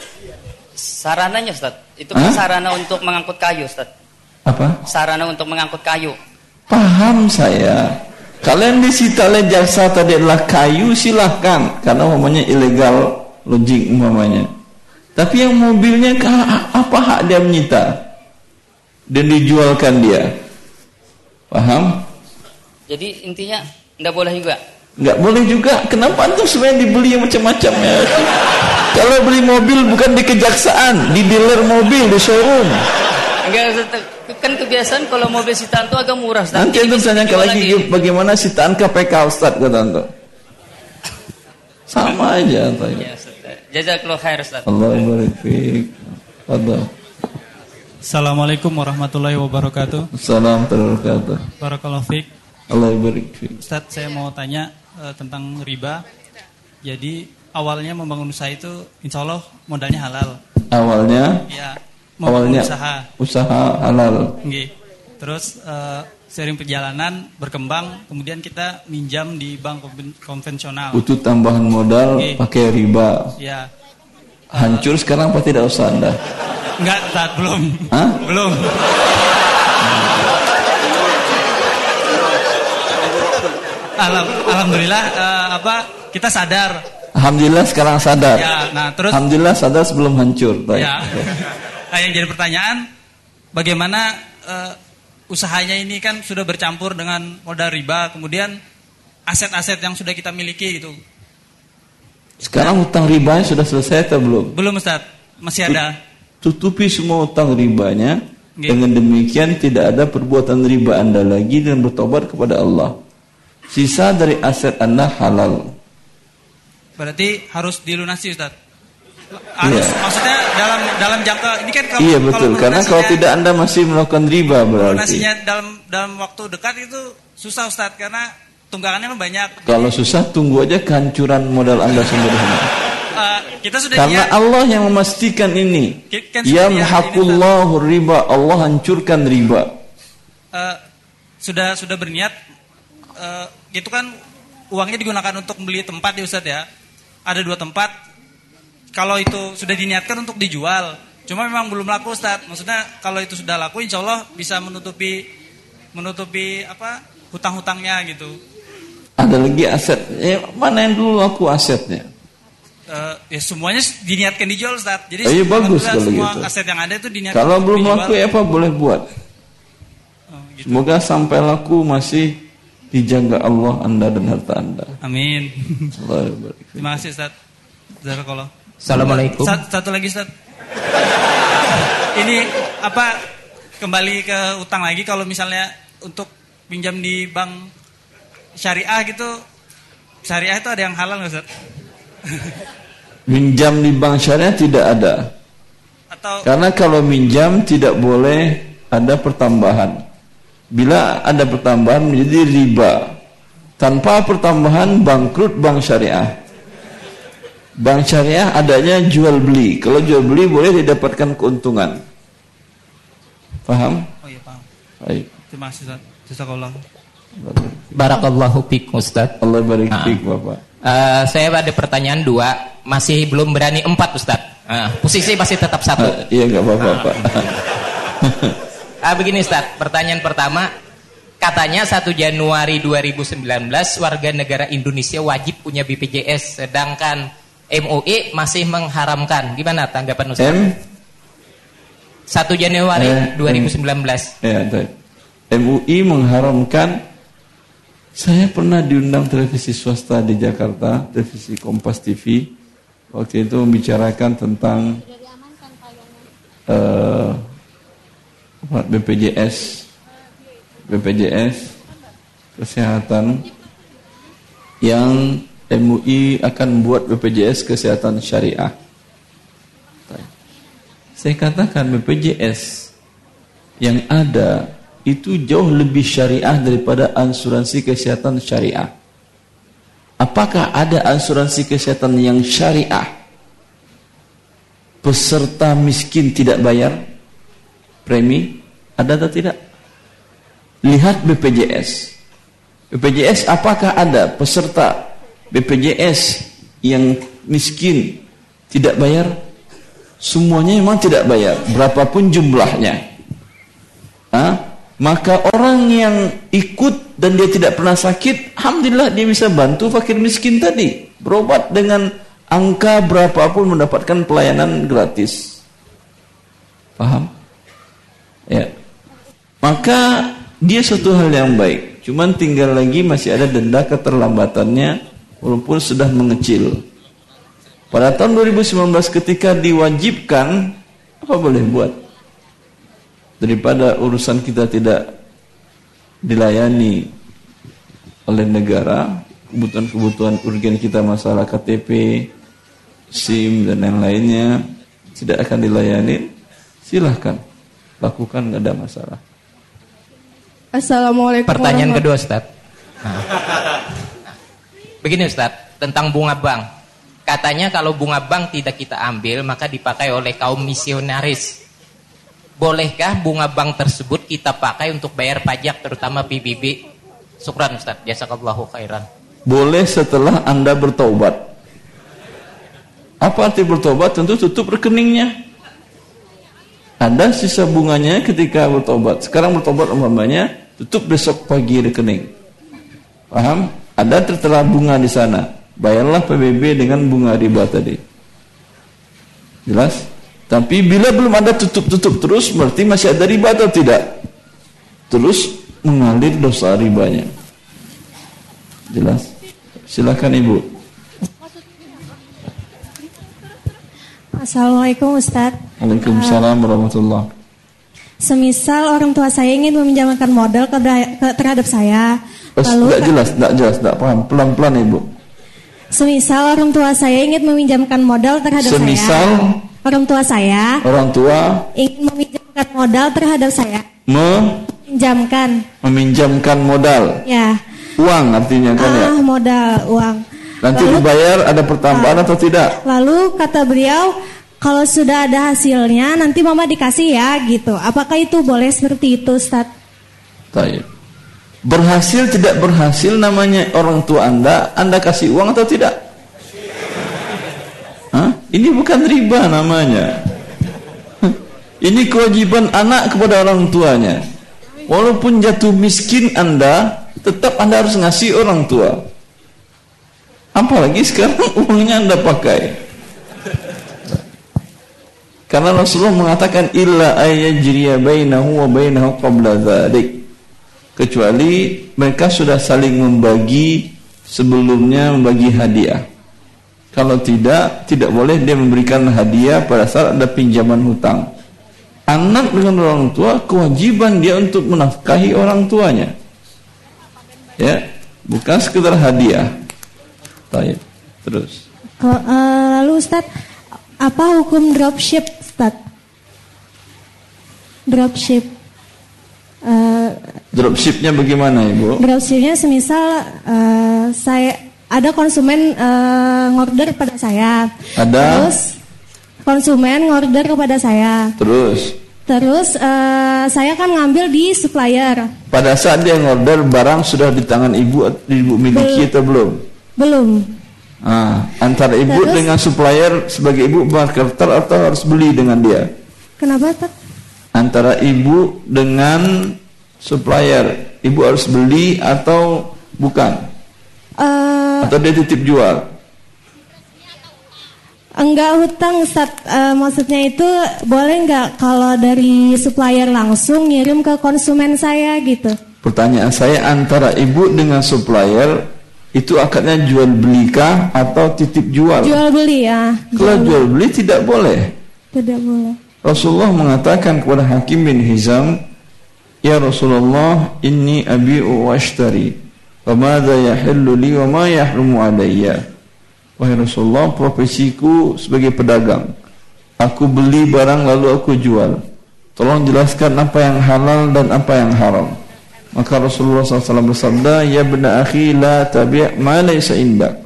Sarananya, Ustaz. Itu Hah? kan sarana untuk mengangkut kayu, Ustaz. Apa? Sarana untuk mengangkut kayu. Paham saya. Kalian disita oleh jaksa tadi adalah kayu silahkan karena umpamanya ilegal logik umpamanya. Tapi yang mobilnya apa hak dia menyita dan dijualkan dia? Paham? Jadi intinya tidak boleh juga. Nggak boleh juga. Kenapa antum sebenarnya dibeli yang macam-macam ya? Kalau beli mobil bukan di kejaksaan, di dealer mobil, di showroom. Enggak, kan kebiasaan kalau mobil sitaan itu agak murah, Ustaz. Nanti antum tanyakan dijual lagi bagaimana sitaan KPK Ustaz kata antum. Sama aja. Taib. Ya, Ustaz. Jazakallahu khair, Ustaz. Allah barik fiik. Fadal. Assalamualaikum warahmatullahi wabarakatuh. Salam terbarakatuh. Barakallahu fiik. Allah barik. Ustaz, saya mau tanya eh, tentang riba. Jadi awalnya membangun usaha itu insya Allah modalnya halal. Awalnya Ya, membangun awalnya usaha. usaha halal. Nggih. Terus eh, sering perjalanan berkembang, kemudian kita minjam di bank konven- konvensional. Butuh tambahan modal Oke. pakai riba. Ya, Hancur sekarang apa tidak usah Anda? Enggak, Ustaz, belum. Hah? Belum. Alam- Alhamdulillah eh, apa kita sadar Alhamdulillah sekarang sadar. Ya, nah, terus- Alhamdulillah sadar sebelum hancur. Baik. Ya. Nah, yang jadi pertanyaan, bagaimana eh, usahanya ini kan sudah bercampur dengan modal riba, kemudian aset-aset yang sudah kita miliki gitu. Sekarang utang ribanya sudah selesai atau belum? Belum Ustaz, masih ada. Tutupi semua utang ribanya. Dengan demikian tidak ada perbuatan riba Anda lagi dan bertobat kepada Allah. Sisa dari aset Anda halal. Berarti harus dilunasi Ustaz. Harus Iya. maksudnya dalam dalam jangka ini kan kalau iya kalau betul. Karena kalau tidak Anda masih melakukan riba berarti. melunasinya dalam dalam waktu dekat itu susah Ustaz karena tunggakannya kan banyak. Kalau susah tunggu aja kehancuran modal Anda sendiri. Eh, kita sudah Karena Allah yang memastikan ini. Kan niat Yamhaqullahu riba. Allah hancurkan riba. eh, sudah sudah berniat eh, itu kan uangnya digunakan untuk membeli tempat ya Ustadz ya ada dua tempat kalau itu sudah diniatkan untuk dijual cuma memang belum laku Ustadz maksudnya kalau itu sudah laku insya Allah bisa menutupi menutupi apa hutang-hutangnya gitu Ada lagi aset. Eh, mana yang dulu aku asetnya? Eh, ya semuanya diniatkan dijual Ustadz jadi Oh, iya, bagus kalau semua gitu. aset yang ada itu diniatkan Kalau belum dijual. laku ya apa boleh buat. Oh, gitu. Semoga sampai laku masih dijaga Allah Anda dan harta Anda. amin terima kasih Ustadz Jazakallah Assalamualaikum. Sa- Satu lagi Ustaz. Ini apa kembali ke utang lagi kalau misalnya untuk pinjam di bank syariah gitu syariah itu ada yang halal nggak Ustaz? Minjam di bank syariah tidak ada. Atau Karena kalau minjam tidak boleh ada pertambahan. Bila ada pertambahan menjadi riba. Tanpa pertambahan bangkrut bank syariah. Bank syariah adanya jual beli. Kalau jual beli boleh didapatkan keuntungan. Paham? Oh iya paham. Baik. Terima kasih Ustaz. Jazakallah. Barakallahu fiik Ustaz. Allah barik Ah. fiik Bapak. Eh, saya ada pertanyaan dua, masih belum berani empat Ustaz. Ah, posisi masih tetap satu. Ah, iya enggak apa-apa, Pak. Ah, begini Ustaz, pertanyaan pertama, katanya 1 Januari 2019 warga negara Indonesia wajib punya BPJS, sedangkan MUI masih mengharamkan. Gimana tanggapan Ustaz? M 1 Januari Eh, 2019. Ya. MUI mengharamkan saya pernah diundang televisi swasta di Jakarta, televisi Kompas TV. Waktu itu membicarakan tentang eh, apa, BPJS, BPJS kesehatan yang MUI akan membuat BPJS kesehatan syariah. Saya katakan BPJS yang ada itu jauh lebih syariah daripada asuransi kesehatan syariah. Apakah ada asuransi kesehatan yang syariah? Peserta miskin tidak bayar premi? Ada atau tidak? Lihat BPJS. BPJS apakah ada peserta BPJS yang miskin tidak bayar? Semuanya memang tidak bayar, berapapun jumlahnya. Hah? Maka orang yang ikut dan dia tidak pernah sakit, alhamdulillah dia bisa bantu fakir miskin tadi, berobat dengan angka berapapun mendapatkan pelayanan gratis. Paham? Ya. Maka dia suatu hal yang baik. Cuman tinggal lagi masih ada denda keterlambatannya walaupun sudah mengecil. Pada tahun 2019 ketika diwajibkan apa boleh buat? Daripada urusan kita tidak dilayani oleh negara, kebutuhan-kebutuhan urgen kita masalah KTP, SIM dan yang lainnya tidak akan dilayani, silahkan lakukan nggak ada masalah. Assalamualaikum. Pertanyaan kedua Ustaz. Nah. Begini Ustaz, tentang bunga bank. Katanya kalau bunga bank tidak kita ambil maka dipakai oleh kaum misionaris. Bolehkah bunga bank tersebut kita pakai untuk bayar pajak terutama PBB? Syukran Ustaz, jazakallahu khairan. Boleh setelah Anda bertobat. Apa arti bertobat? Tentu tutup rekeningnya. Ada sisa bunganya ketika bertobat. Sekarang bertobat umpamanya tutup besok pagi rekening. Paham? Ada tertera bunga di sana. Bayarlah PBB dengan bunga riba tadi. Jelas? Tapi bila belum ada tutup-tutup terus berarti masih ada riba atau tidak? Terus mengalir dosa ribanya. Jelas? Silakan Ibu. Assalamualaikum Ustaz. Waalaikumsalam warahmatullah. Semisal orang tua saya ingin meminjamkan modal ke, ke- terhadap saya, Oh, lalu tidak jelas, tidak jelas, tidak paham. Pelan-pelan Ibu. semisal orang tua saya ingin meminjamkan modal terhadap Semisal saya, orang tua saya orang tua ingin meminjamkan modal terhadap saya, me- pinjamkan, meminjamkan modal. ya, Uang artinya kan ya. ah modal uang. Nanti Lalu, dibayar ada pertambahan atau tidak? lalu kata beliau, kalau sudah ada hasilnya nanti mama dikasih ya gitu. Apakah itu boleh seperti itu, Ustaz? Taib. Berhasil tidak berhasil namanya orang tua Anda, Anda kasih uang atau tidak? Ini bukan riba namanya. Ini kewajiban anak kepada orang tuanya. Walaupun jatuh miskin Anda, tetap Anda harus ngasih orang tua. Apalagi sekarang uangnya Anda pakai. Karena Rasulullah mengatakan illa ayyajriya bainahu wa bainahu qabla dzalik. Kecuali mereka sudah saling membagi sebelumnya membagi hadiah. Kalau tidak, tidak boleh dia memberikan hadiah pada saat ada pinjaman hutang. Anak dengan orang tua kewajiban dia untuk menafkahi orang tuanya. Ya, bukan sekedar hadiah. Baik. Terus. Uh, lalu Ustaz, apa hukum dropship Ustaz? Dropship. Uh, Dropshipnya bagaimana Ibu? Dropshipnya semisal uh, saya ada konsumen uh, ngorder pada saya. Ada. Terus konsumen ngorder kepada saya. Terus. Terus uh, saya kan ngambil di supplier. Pada saat dia ngorder barang sudah di tangan ibu ibu miliki Bel atau belum? Belum. Ah, antara ibu Terus, dengan supplier sebagai ibu marketer atau harus beli dengan dia? Kenapa, Pak? Antara ibu dengan supplier, ibu harus beli atau bukan? Uh, atau dia titip jual? Enggak hutang Ustaz, uh, maksudnya itu boleh enggak kalau dari supplier langsung ngirim ke konsumen saya gitu? Pertanyaan saya antara ibu dengan supplier itu akadnya jual belikah atau titip jual? Jual beli ya. Kalau jual beli tidak boleh. Tidak boleh. Rasulullah mengatakan kepada Hakim bin Hizam, Ya Rasulullah, inni abi'u wa ashtari. Wa madha yahillu li wa ma yahrumu alayya. Wahai Rasulullah, profesiku sebagai pedagang. Aku beli barang lalu aku jual. Tolong jelaskan apa yang halal dan apa yang haram. Maka Rasulullah SAW bersabda, Ya benda akhi la tabi' ma laysa indak.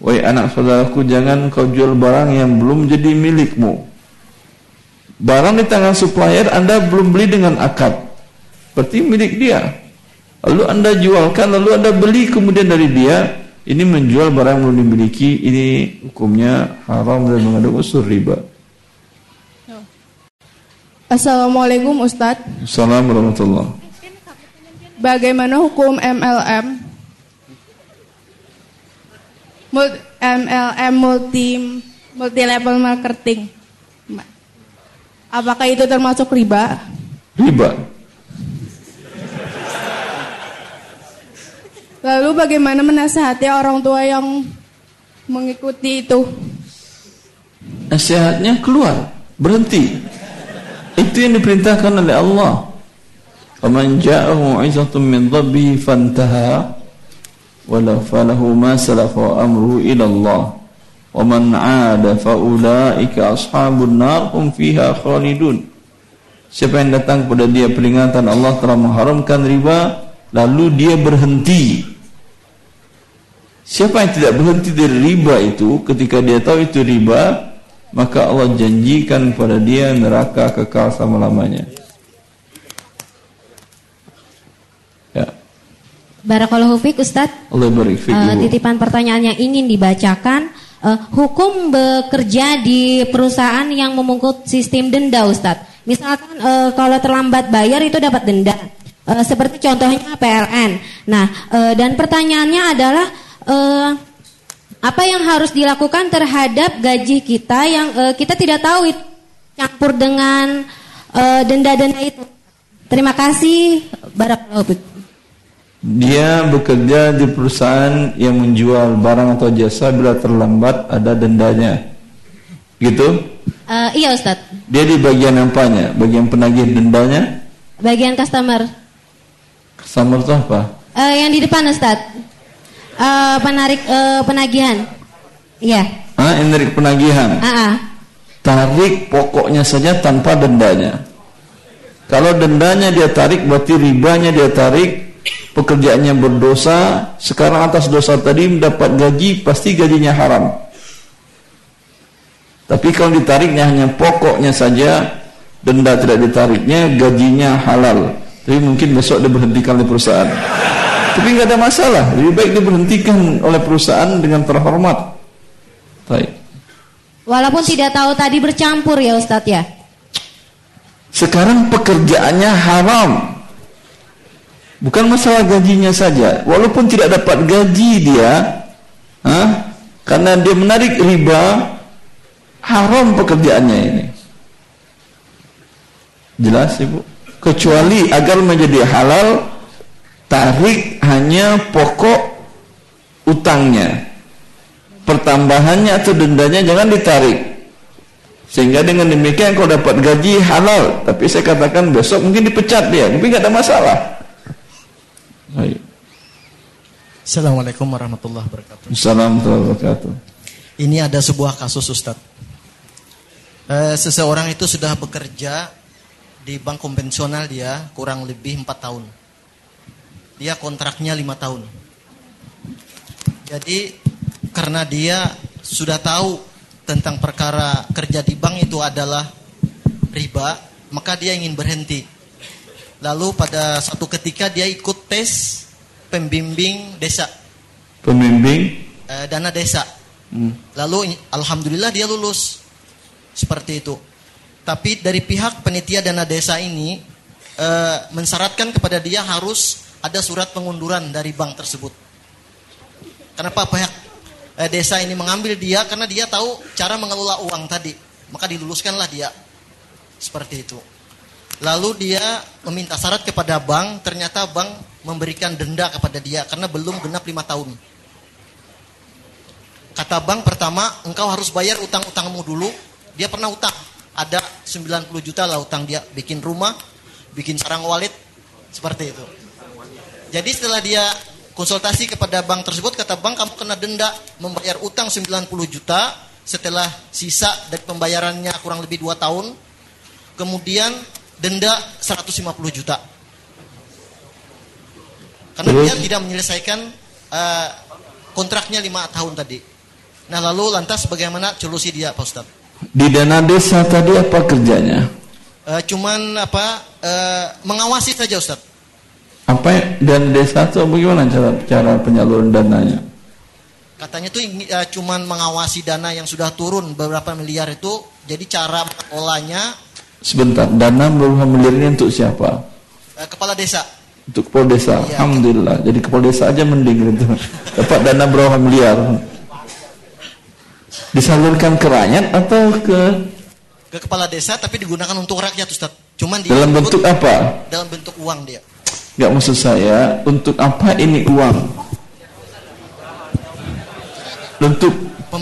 Wahai anak saudaraku, jangan kau jual barang yang belum jadi milikmu. Barang di tangan supplier Anda belum beli dengan akad. Berarti milik dia. Lalu Anda jualkan, lalu Anda beli kemudian dari dia. Ini menjual barang yang belum dimiliki, ini hukumnya haram dan mengandung unsur riba. Assalamualaikum Ustadz. Assalamualaikum warahmatullahi Bagaimana hukum MLM? MLM multi multi level marketing. Apakah itu termasuk riba? Riba. Lalu bagaimana menasehati orang tua yang mengikuti itu? Nasihatnya keluar, berhenti. Itu yang diperintahkan oleh Allah. Faman ja'ahu 'izatun min dhabbi fantaha wala falahu ma salafa amruhu ila Allah. Wa man 'ada fa ulaika ashabun nar hum fiha khalidun. Siapa yang datang kepada dia peringatan Allah telah mengharamkan riba lalu dia berhenti Siapa yang tidak berhenti dari riba itu Ketika dia tahu itu riba Maka Allah janjikan kepada dia neraka kekal selama-lamanya Barakallahu fiik Ustaz. Allah uh, titipan pertanyaan yang ingin dibacakan uh, hukum bekerja di perusahaan yang memungkut sistem denda Ustaz. Misalkan uh, kalau terlambat bayar itu dapat denda. Uh, seperti contohnya PLN. Nah, uh, dan pertanyaannya adalah uh, apa yang harus dilakukan terhadap gaji kita yang uh, kita tidak tahu itu campur dengan denda-denda uh, itu. Terima kasih. Barakallahu dia bekerja di perusahaan yang menjual barang atau jasa bila terlambat ada dendanya. Gitu? Uh, iya Ustaz. Dia di bagian apanya? Bagian penagih dendanya? Bagian customer. Customer itu apa? Uh, yang di depan Ustaz. Uh, penarik uh, penagihan. Iya. Ah, menarik penagihan. Uh -uh. Tarik pokoknya saja tanpa dendanya. Kalau dendanya dia tarik berarti ribanya dia tarik pekerjaannya berdosa, sekarang atas dosa tadi mendapat gaji, pasti gajinya haram. Tapi kalau ditariknya hanya pokoknya saja, denda tidak ditariknya, gajinya halal. Tapi mungkin besok dia berhentikan oleh perusahaan. Tapi nggak ada masalah, lebih baik diberhentikan oleh perusahaan dengan terhormat. Baik. Walaupun tidak tahu tadi bercampur ya Ustadz ya. Sekarang pekerjaannya haram. Bukan masalah gajinya saja. Walaupun tidak dapat gaji dia, ha? karena dia menarik riba, haram pekerjaannya ini. Jelas ibu? Kecuali agar menjadi halal, tarik hanya pokok utangnya. Pertambahannya atau dendanya jangan ditarik. Sehingga dengan demikian kau dapat gaji halal. Tapi saya katakan besok mungkin dipecat dia. Tapi nggak ada masalah. Assalamualaikum warahmatullahi wabarakatuh. Assalamualaikum warahmatullahi wabarakatuh. Ini ada sebuah kasus Ustadz. Eh, seseorang itu sudah bekerja di bank konvensional dia kurang lebih empat tahun. Dia kontraknya lima tahun. Jadi karena dia sudah tahu tentang perkara kerja di bank itu adalah riba, maka dia ingin berhenti. Lalu pada satu ketika dia ikut tes pembimbing desa. Pembimbing eh, dana desa. Hmm. Lalu alhamdulillah dia lulus. Seperti itu. Tapi dari pihak penitia dana desa ini eh, mensyaratkan kepada dia harus ada surat pengunduran dari bank tersebut. Kenapa pihak eh, desa ini mengambil dia karena dia tahu cara mengelola uang tadi. Maka diluluskanlah dia. Seperti itu. Lalu dia meminta syarat kepada bank, ternyata bank memberikan denda kepada dia karena belum genap lima tahun. Kata bank pertama, engkau harus bayar utang-utangmu dulu. Dia pernah utang, ada 90 juta lah utang dia, bikin rumah, bikin sarang wallet, seperti itu. Jadi setelah dia konsultasi kepada bank tersebut, kata bank kamu kena denda membayar utang 90 juta, setelah sisa dari pembayarannya kurang lebih 2 tahun, kemudian denda 150 juta. Karena dia tidak menyelesaikan eh, kontraknya lima tahun tadi. Nah lalu lantas bagaimana solusi dia Pak Ustadz? Di dana desa tadi apa kerjanya? Eh, cuman apa eh, mengawasi saja Ustadz. Apa ya- dana desa itu bagaimana cara cara penyaluran dananya? Katanya tuh eh, cuman mengawasi dana yang sudah turun beberapa miliar itu. Jadi cara mengelolanya Sebentar, dana berupa miliar ini untuk siapa? eh, kepala desa. Untuk kepala desa. Iya. Alhamdulillah. Jadi kepala desa aja mending gitu. Dapat dana berapa miliar? Disalurkan ke rakyat atau ke ke kepala desa tapi digunakan untuk rakyat Ustaz. Cuman dalam bentuk apa? dalam bentuk uang dia. Enggak maksud saya untuk apa ini uang? Untuk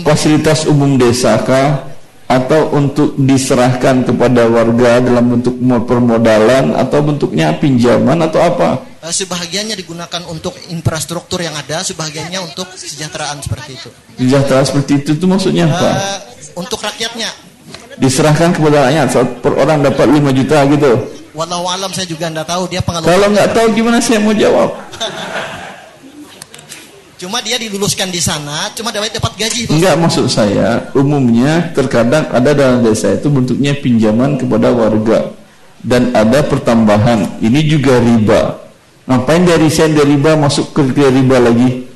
fasilitas umum desa kah? Atau untuk diserahkan kepada warga dalam bentuk permodalan atau bentuknya pinjaman atau apa? Eh, sebahagiannya digunakan untuk infrastruktur yang ada, sebahagiannya untuk kesejahteraan seperti itu. Sejahtera seperti itu itu maksudnya apa? Eh, untuk rakyatnya, Diserahkan kepada rakyat per orang dapat 5 juta gitu. Walau alam saya juga tidak tahu dia pengelola. Kalau nggak tahu gimana saya mau jawab? Cuma dia diluluskan di sana, cuma dapat dapat gaji. Pak. Enggak maksud saya, umumnya terkadang ada dalam desa itu bentuknya pinjaman kepada warga dan ada pertambahan. Ini juga riba. Ngapain dari sen dari riba masuk ke ke riba lagi?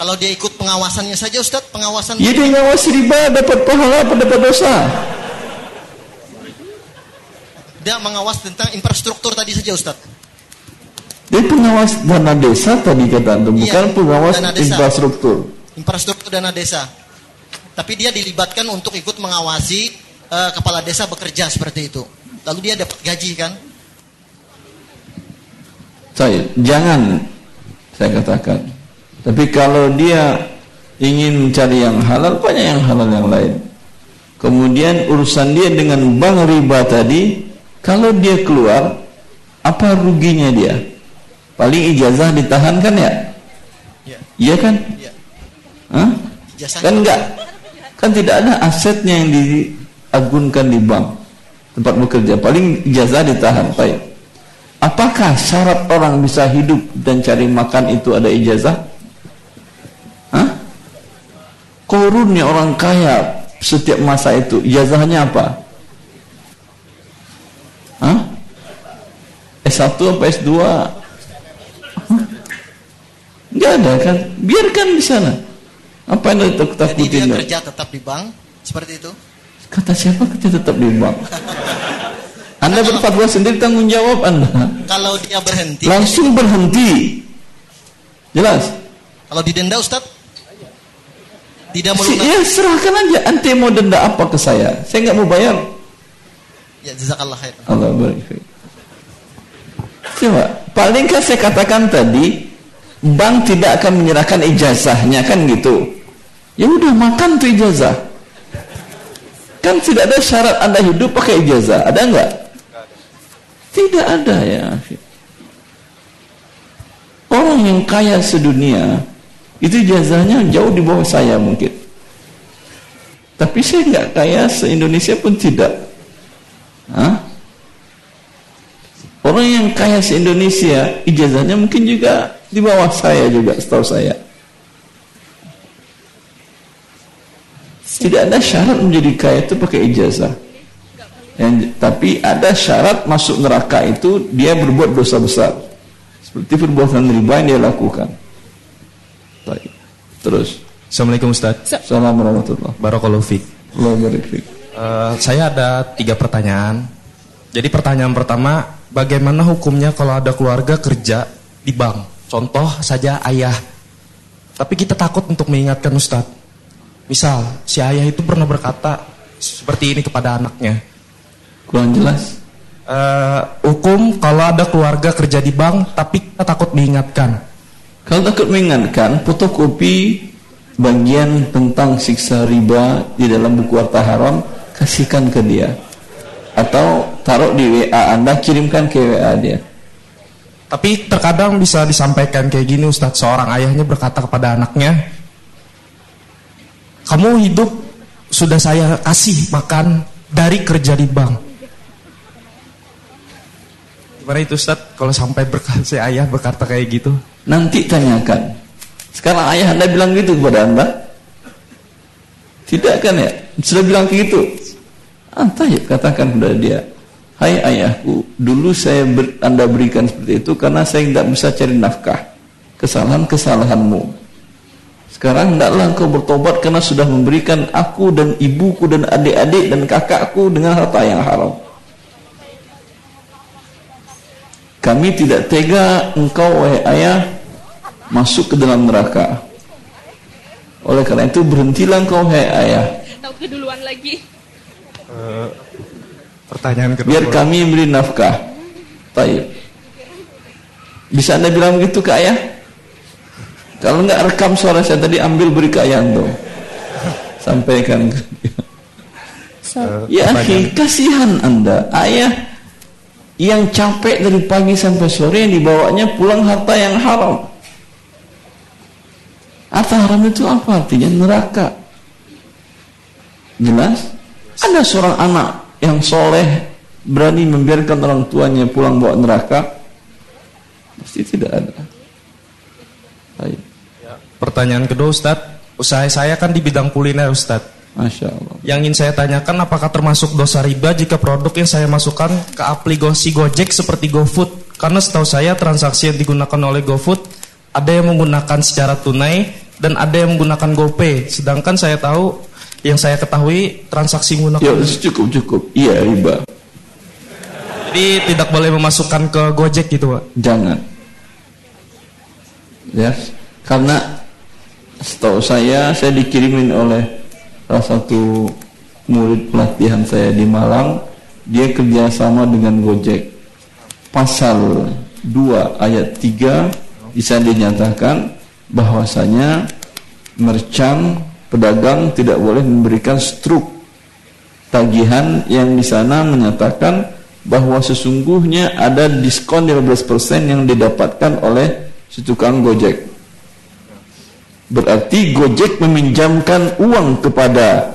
Kalau dia ikut pengawasannya saja Ustadz, pengawasan Ya dia ngawasi riba dapat pahala apa dapat dosa? Dia mengawas tentang infrastruktur tadi saja Ustadz. Dia pengawas dana desa tadi kata antum, Iya, bukan pengawas dana desa. infrastruktur. Infrastruktur dana desa. Tapi dia dilibatkan untuk ikut mengawasi eh, kepala desa bekerja seperti itu. Lalu dia dapat gaji kan? Saya jangan saya katakan. Tapi kalau dia ingin mencari yang halal, banyak yang halal yang lain. Kemudian urusan dia dengan bank riba tadi, kalau dia keluar, apa ruginya dia? Paling ijazah ditahan kan ya? Iya. Iya kan? Iya. Hah? Ijazahnya- Kan enggak? Kan tidak ada asetnya yang diagunkan di bank tempat bekerja. Paling ijazah ditahan. Baik. Apakah syarat orang bisa hidup dan cari makan itu ada ijazah? Hah? Korunnya orang kaya setiap masa itu ijazahnya apa? Hah? S1 apa S2? Hah? Enggak ada kan? Biarkan di sana. Apa yang Jadi dia takut-takutin? kerja tetap di bank seperti itu. Kata siapa kerja tetap di bank? Anda berfatwa sendiri tanggung jawab Anda. Kalau dia berhenti, Langsung berhenti. Jelas? kalau didenda Ustadz tidak melunasi. ya serahkan aja. Ante mau denda apa ke saya? Saya nggak mau bayar. Ya jazakallah khair. Allah barik. Coba, paling kan saya katakan tadi, bank tidak akan menyerahkan ijazahnya kan gitu. Ya udah makan tuh ijazah. Kan tidak ada syarat Anda hidup pakai ijazah, ada nggak? Tidak ada ya. Orang yang kaya sedunia itu ijazahnya jauh di bawah saya mungkin. Tapi saya nggak kaya se-Indonesia pun tidak. Hah? Orang yang kaya se-Indonesia ijazahnya mungkin juga di bawah saya juga setahu saya. Tidak ada syarat menjadi kaya itu pakai ijazah. Yang, tapi ada syarat masuk neraka itu dia berbuat dosa besar. Seperti perbuatan riba yang dia lakukan. Baik. Terus. Assalamualaikum Ustaz. Assalamualaikum warahmatullahi Barakallahu fiik. Uh, saya ada tiga pertanyaan. Jadi pertanyaan pertama, bagaimana hukumnya kalau ada keluarga kerja di bank? Contoh saja ayah. Tapi kita takut untuk mengingatkan Ustadz. Misal, si ayah itu pernah berkata seperti ini kepada anaknya. Kurang jelas. Uh, hukum kalau ada keluarga kerja di bank, tapi kita takut mengingatkan. Kalau takut mengingatkan, fotokopi bagian tentang siksa riba di dalam buku harta haram, kasihkan ke dia. Atau taruh di WA Anda, kirimkan ke WA dia. Tapi terkadang bisa disampaikan kayak gini Ustadz, seorang ayahnya berkata kepada anaknya, kamu hidup sudah saya kasih makan dari kerja di bank. Gimana itu Ustadz kalau sampai berkata, si ayah berkata kayak gitu? Nanti tanyakan. Sekarang ayah anda bilang gitu kepada anda? Tidak kan ya? Sudah bilang gitu. Entah ya katakan kepada dia. Hai ayahku, dulu saya ber, anda berikan seperti itu karena saya tidak bisa cari nafkah. Kesalahan-kesalahanmu. Sekarang tidaklah engkau bertobat karena sudah memberikan aku dan ibuku dan adik-adik dan kakakku dengan harta yang haram. Kami tidak tega engkau wahai ayah masuk ke dalam neraka. Oleh karena itu berhentilah engkau wahai ayah. Tahu keduluan lagi. Uh, Pertanyaan kedua. Biar kami beri nafkah. Baik. Bisa anda bilang begitu ke ayah? Kalau enggak rekam suara saya tadi ambil beri ke ayah tuh. Sampaikan. Uh, ya akhi, kasihan anda. Ayah yang capek dari pagi sampai sore yang dibawanya pulang harta yang haram. Harta haram itu apa artinya? Neraka. Jelas? Ada seorang anak yang soleh berani membiarkan orang tuanya pulang bawa neraka? Pasti tidak ada. Baik. Ya, pertanyaan kedua Ustaz, usaha saya kan di bidang kuliner Ustaz. Masya Allah. Yang ingin saya tanyakan apakah termasuk dosa riba jika produk yang saya masukkan ke aplikasi Gojek seperti GoFood? Karena setahu saya transaksi yang digunakan oleh GoFood ada yang menggunakan secara tunai dan ada yang menggunakan GoPay. Sedangkan saya tahu yang saya ketahui transaksi menggunakan Ya cukup cukup. Iya riba Jadi tidak boleh memasukkan ke Gojek gitu Pak? Jangan. Ya Karena Setahu saya Saya dikirimin oleh Salah satu Murid pelatihan saya di Malang. Dia kerjasama dengan Gojek. Pasal 2 ayat 3 Bisa dinyatakan bahwasanya merchant pedagang tidak boleh memberikan struk tagihan yang di sana menyatakan bahwa sesungguhnya ada diskon 15% yang didapatkan oleh si tukang Gojek. Berarti Gojek meminjamkan uang kepada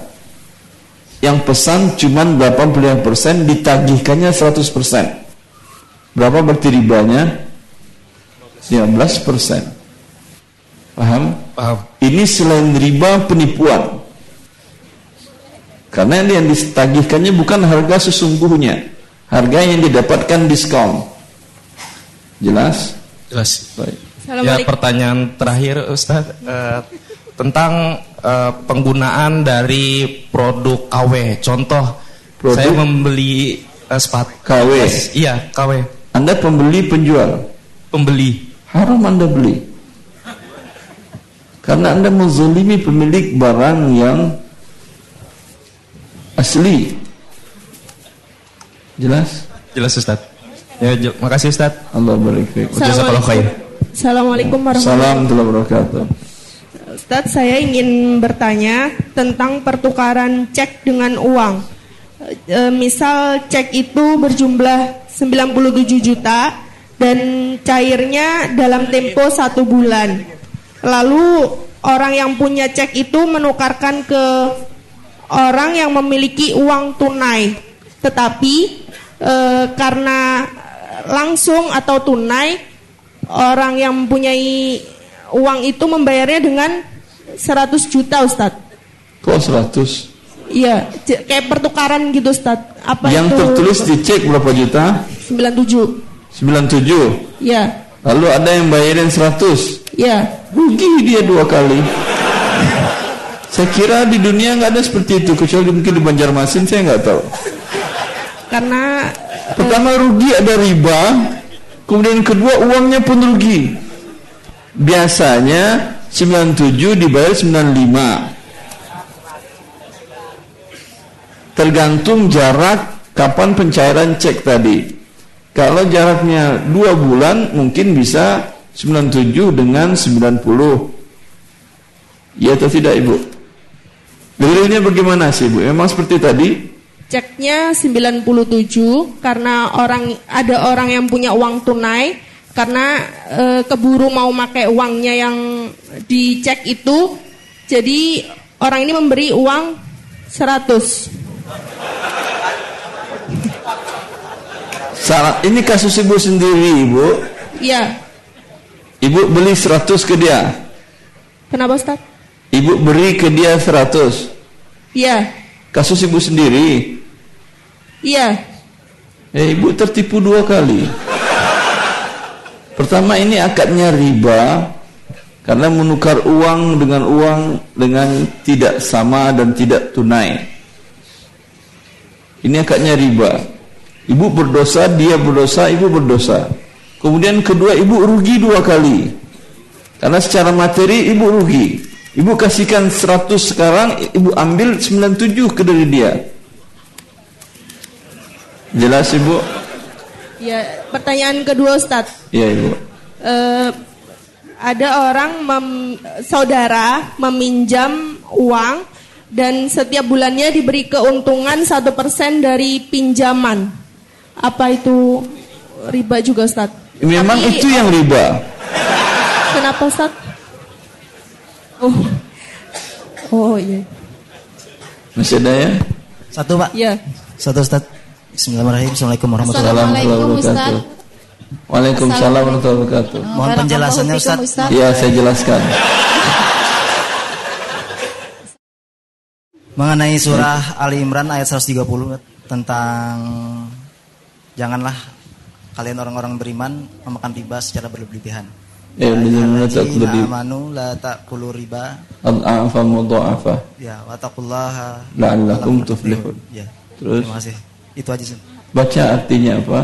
yang pesan cuma 85% ditagihkannya 100%. Berapa berarti ribanya? 15%. Paham? Paham. Ini selain riba penipuan. Karena yang ditagihkannya bukan harga sesungguhnya. Harga yang didapatkan diskon. Jelas? Jelas. Baik. Ya pertanyaan terakhir Ustaz uh, tentang uh, penggunaan dari produk KW. Contoh produk? saya membeli uh, sepatu KW. iya, KW. Anda pembeli penjual? Pembeli. Haram Anda beli. Karena anda menzalimi pemilik barang yang asli. Jelas? Jelas Ustaz. Ya, makasih Ustaz. Allah barik Assalamualaikum warahmatullahi wabarakatuh. Ustaz, saya ingin bertanya tentang pertukaran cek dengan uang. E, misal cek itu berjumlah 97 juta, dan cairnya dalam tempo satu bulan. Lalu orang yang punya cek itu menukarkan ke orang yang memiliki uang tunai, tetapi e, karena langsung atau tunai orang yang mempunyai uang itu membayarnya dengan 100 juta Ustadz. Kok 100? Iya, kayak pertukaran gitu Ustadz. Apa Yang itu? tertulis di cek berapa juta? 97. 97. Iya. Lalu ada yang bayarin 100. Iya. Rugi dia dua kali. Saya kira di dunia nggak ada seperti itu kecuali mungkin di Banjarmasin saya nggak tahu. Karena pertama rugi ada riba, kemudian kedua uangnya pun rugi. Biasanya 97 dibayar 95. Tergantung jarak kapan pencairan cek tadi. Kalau jaraknya dua bulan mungkin bisa 97 dengan 90. Ya atau tidak Ibu? Dalilnya bagaimana sih Bu? Memang seperti tadi? Ceknya 97 karena orang ada orang yang punya uang tunai karena e, keburu mau pakai uangnya yang dicek itu jadi orang ini memberi uang 100 Salah, ini kasus ibu sendiri ibu. Iya Ibu beli 100 ke dia. Kenapa Ustaz? Ibu beri ke dia 100 Iya Kasus ibu sendiri. Iya Eh ibu tertipu dua kali. Pertama ini akadnya riba. Karena menukar uang dengan uang Dengan tidak sama dan tidak tunai. Ini akadnya riba Ibu berdosa, dia berdosa, ibu berdosa. Kemudian kedua ibu rugi dua kali. Karena secara materi ibu rugi. Ibu kasihkan 100 sekarang, ibu ambil 97 ke dari dia. Jelas ibu? Ya, pertanyaan kedua Ustaz. Iya ibu. E, ada orang mem, saudara meminjam uang dan setiap bulannya diberi keuntungan satu persen dari pinjaman apa itu riba juga Ustaz? Memang Tapi, itu yang riba. Kenapa Ustaz? Oh. Oh iya. Masih ada ya? Satu Pak. Iya. Satu Ustaz. Bismillahirrahmanirrahim. Assalamualaikum warahmatullahi wabarakatuh. Waalaikumsalam warahmatullahi wabarakatuh. Mohon penjelasannya Ustaz. Iya, saya jelaskan. Mengenai surah Ali Imran ayat 130 tentang janganlah kalian orang-orang beriman memakan riba secara berlebihan. Ya, amanu la taqulu riba. Mudha'afa. Ya, la'allakum tuflihun. Ya. Terus Terima kasih. Itu aja sih. Baca artinya apa?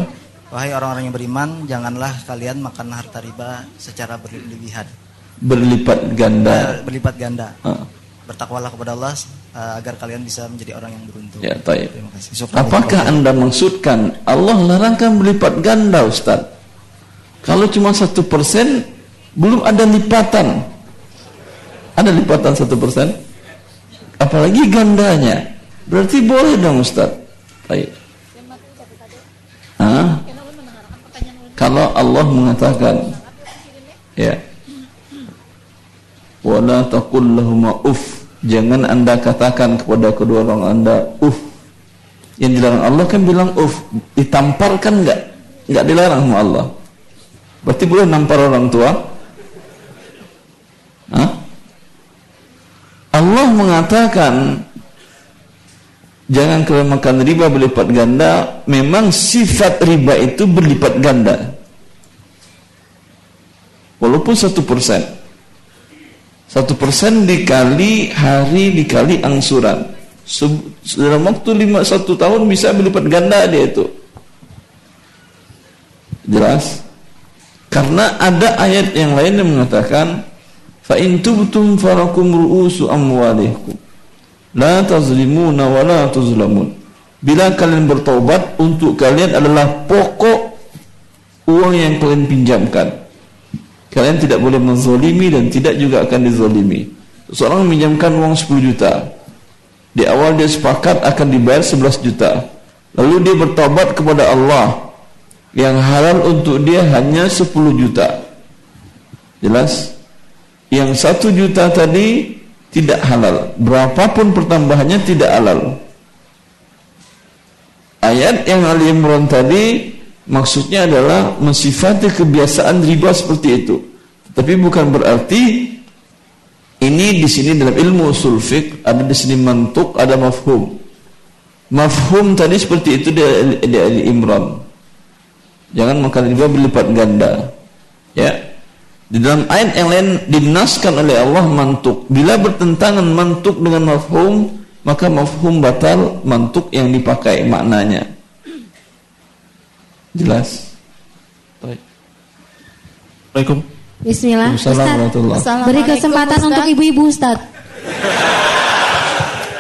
Wahai orang-orang yang beriman, janganlah kalian makan harta riba secara berlebihan. Berlipat ganda. Berlipat ganda. Uh. Bertakwalah kepada Allah uh, agar kalian bisa menjadi orang yang beruntung. Ya, taib. Apakah Anda maksudkan Allah larangkan berlipat ganda, Ustaz? Kalau cuma satu persen, belum ada lipatan. Ada lipatan satu persen? Apalagi gandanya. Berarti boleh dong, Ustaz. Hah? Kalau Allah mengatakan, ya, wala taqul lahum uff Jangan anda katakan kepada kedua orang anda, uh. Yang dilarang Allah kan bilang uh. Ditamparkan enggak? Enggak dilarang sama Allah. Berarti boleh nampar orang tua? Hah? Allah mengatakan Jangan kalian makan riba berlipat ganda Memang sifat riba itu berlipat ganda Walaupun satu persen satu persen dikali hari dikali angsuran. Dalam waktu lima satu tahun bisa berlipat ganda dia itu. Jelas? Karena ada ayat yang lain yang mengatakan fa in tubtum farakum ru'usu amwalikum la tazlimuna wa la tuzlamun. Bila kalian bertobat untuk kalian adalah pokok uang yang kalian pinjamkan Kalian tidak boleh menzolimi dan tidak juga akan dizolimi. Seorang meminjamkan uang 10 juta. Di awal dia sepakat akan dibayar 11 juta. Lalu dia bertobat kepada Allah. Yang halal untuk dia hanya 10 juta. Jelas? Yang satu juta tadi tidak halal. Berapapun pertambahannya tidak halal. Ayat yang Ali Imran tadi maksudnya adalah mensifati kebiasaan riba seperti itu. Tapi bukan berarti ini di sini dalam ilmu usul ada di sini mantuk, ada mafhum. Mafhum tadi seperti itu di, di Ali Imran. Jangan makan riba berlipat ganda. Ya. Di dalam ayat yang lain dinaskan oleh Allah mantuk. Bila bertentangan mantuk dengan mafhum, maka mafhum batal mantuk yang dipakai maknanya. Jelas? Baik. Assalamualaikum. Bismillah. Ustaz, beri kesempatan Ustaz. untuk ibu-ibu Ustaz.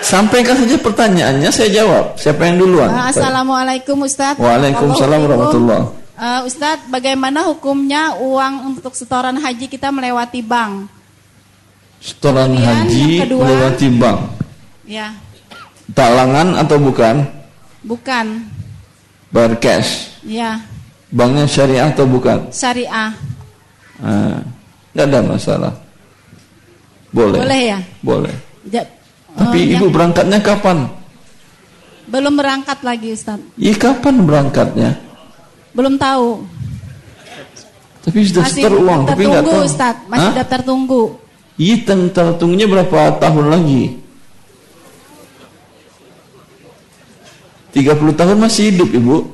Sampaikan saja pertanyaannya, saya jawab. Siapa yang duluan? Uh, Assalamualaikum Ustaz. Waalaikumsalam warahmatullahi uh, Ustadz, bagaimana hukumnya uang untuk setoran haji kita melewati bank? Setoran Kemudian haji kedua, melewati bank. Ya. Talangan atau bukan? Bukan. Bayar cash. Ya. Banknya syariah atau bukan? Syariah. Ah, nggak ada masalah. Boleh. Boleh ya? Boleh. Ja, Tapi uh, ibu yang... berangkatnya kapan? Belum berangkat lagi Ustaz. Iya kapan berangkatnya? Belum tahu. Tapi sudah masih setor uang, tapi nggak tahu. Ustaz, masih Hah? daftar tunggu. Iya, daftar tunggunya berapa tahun lagi? 30 tahun masih hidup ibu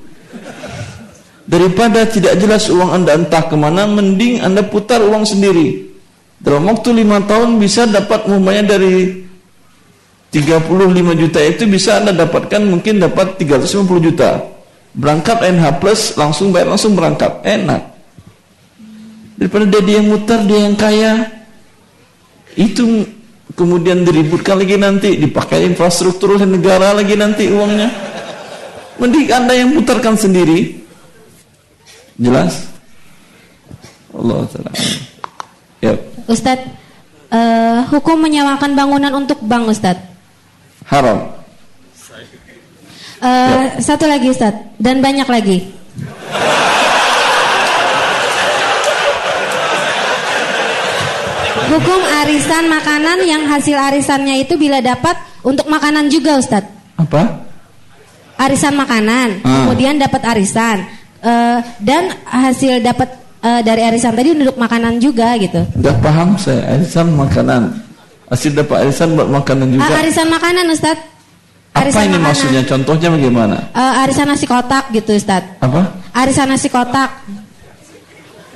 Daripada tidak jelas uang anda entah ke mana Mending anda putar uang sendiri. Dalam waktu 5 tahun bisa dapat umpamanya dari 35 juta itu bisa anda dapatkan mungkin dapat 350 juta. Berangkat NH plus langsung bayar langsung berangkat. Enak. Daripada dia yang mutar dia yang kaya. Itu kemudian diributkan lagi nanti Dipakai infrastruktur oleh negara lagi nanti uangnya. Mending anda yang putarkan sendiri. Jelas? Allah Taala. Ya. Ustadz, uh, hukum menyewakan bangunan untuk bank Ustadz? Haram. Uh, ya. Satu lagi Ustadz, dan banyak lagi. Hukum arisan makanan yang hasil arisannya itu bila dapat untuk makanan juga Ustadz. Apa? arisan makanan, hmm. kemudian dapat arisan uh, dan hasil dapat uh, dari arisan tadi untuk makanan juga gitu. Udah paham saya arisan makanan. Hasil dapat arisan buat makanan juga. Uh, arisan makanan Ustaz. Arisan Apa ini makanan. maksudnya? Contohnya bagaimana? Uh, arisan nasi kotak gitu Ustaz. Apa? Arisan nasi kotak.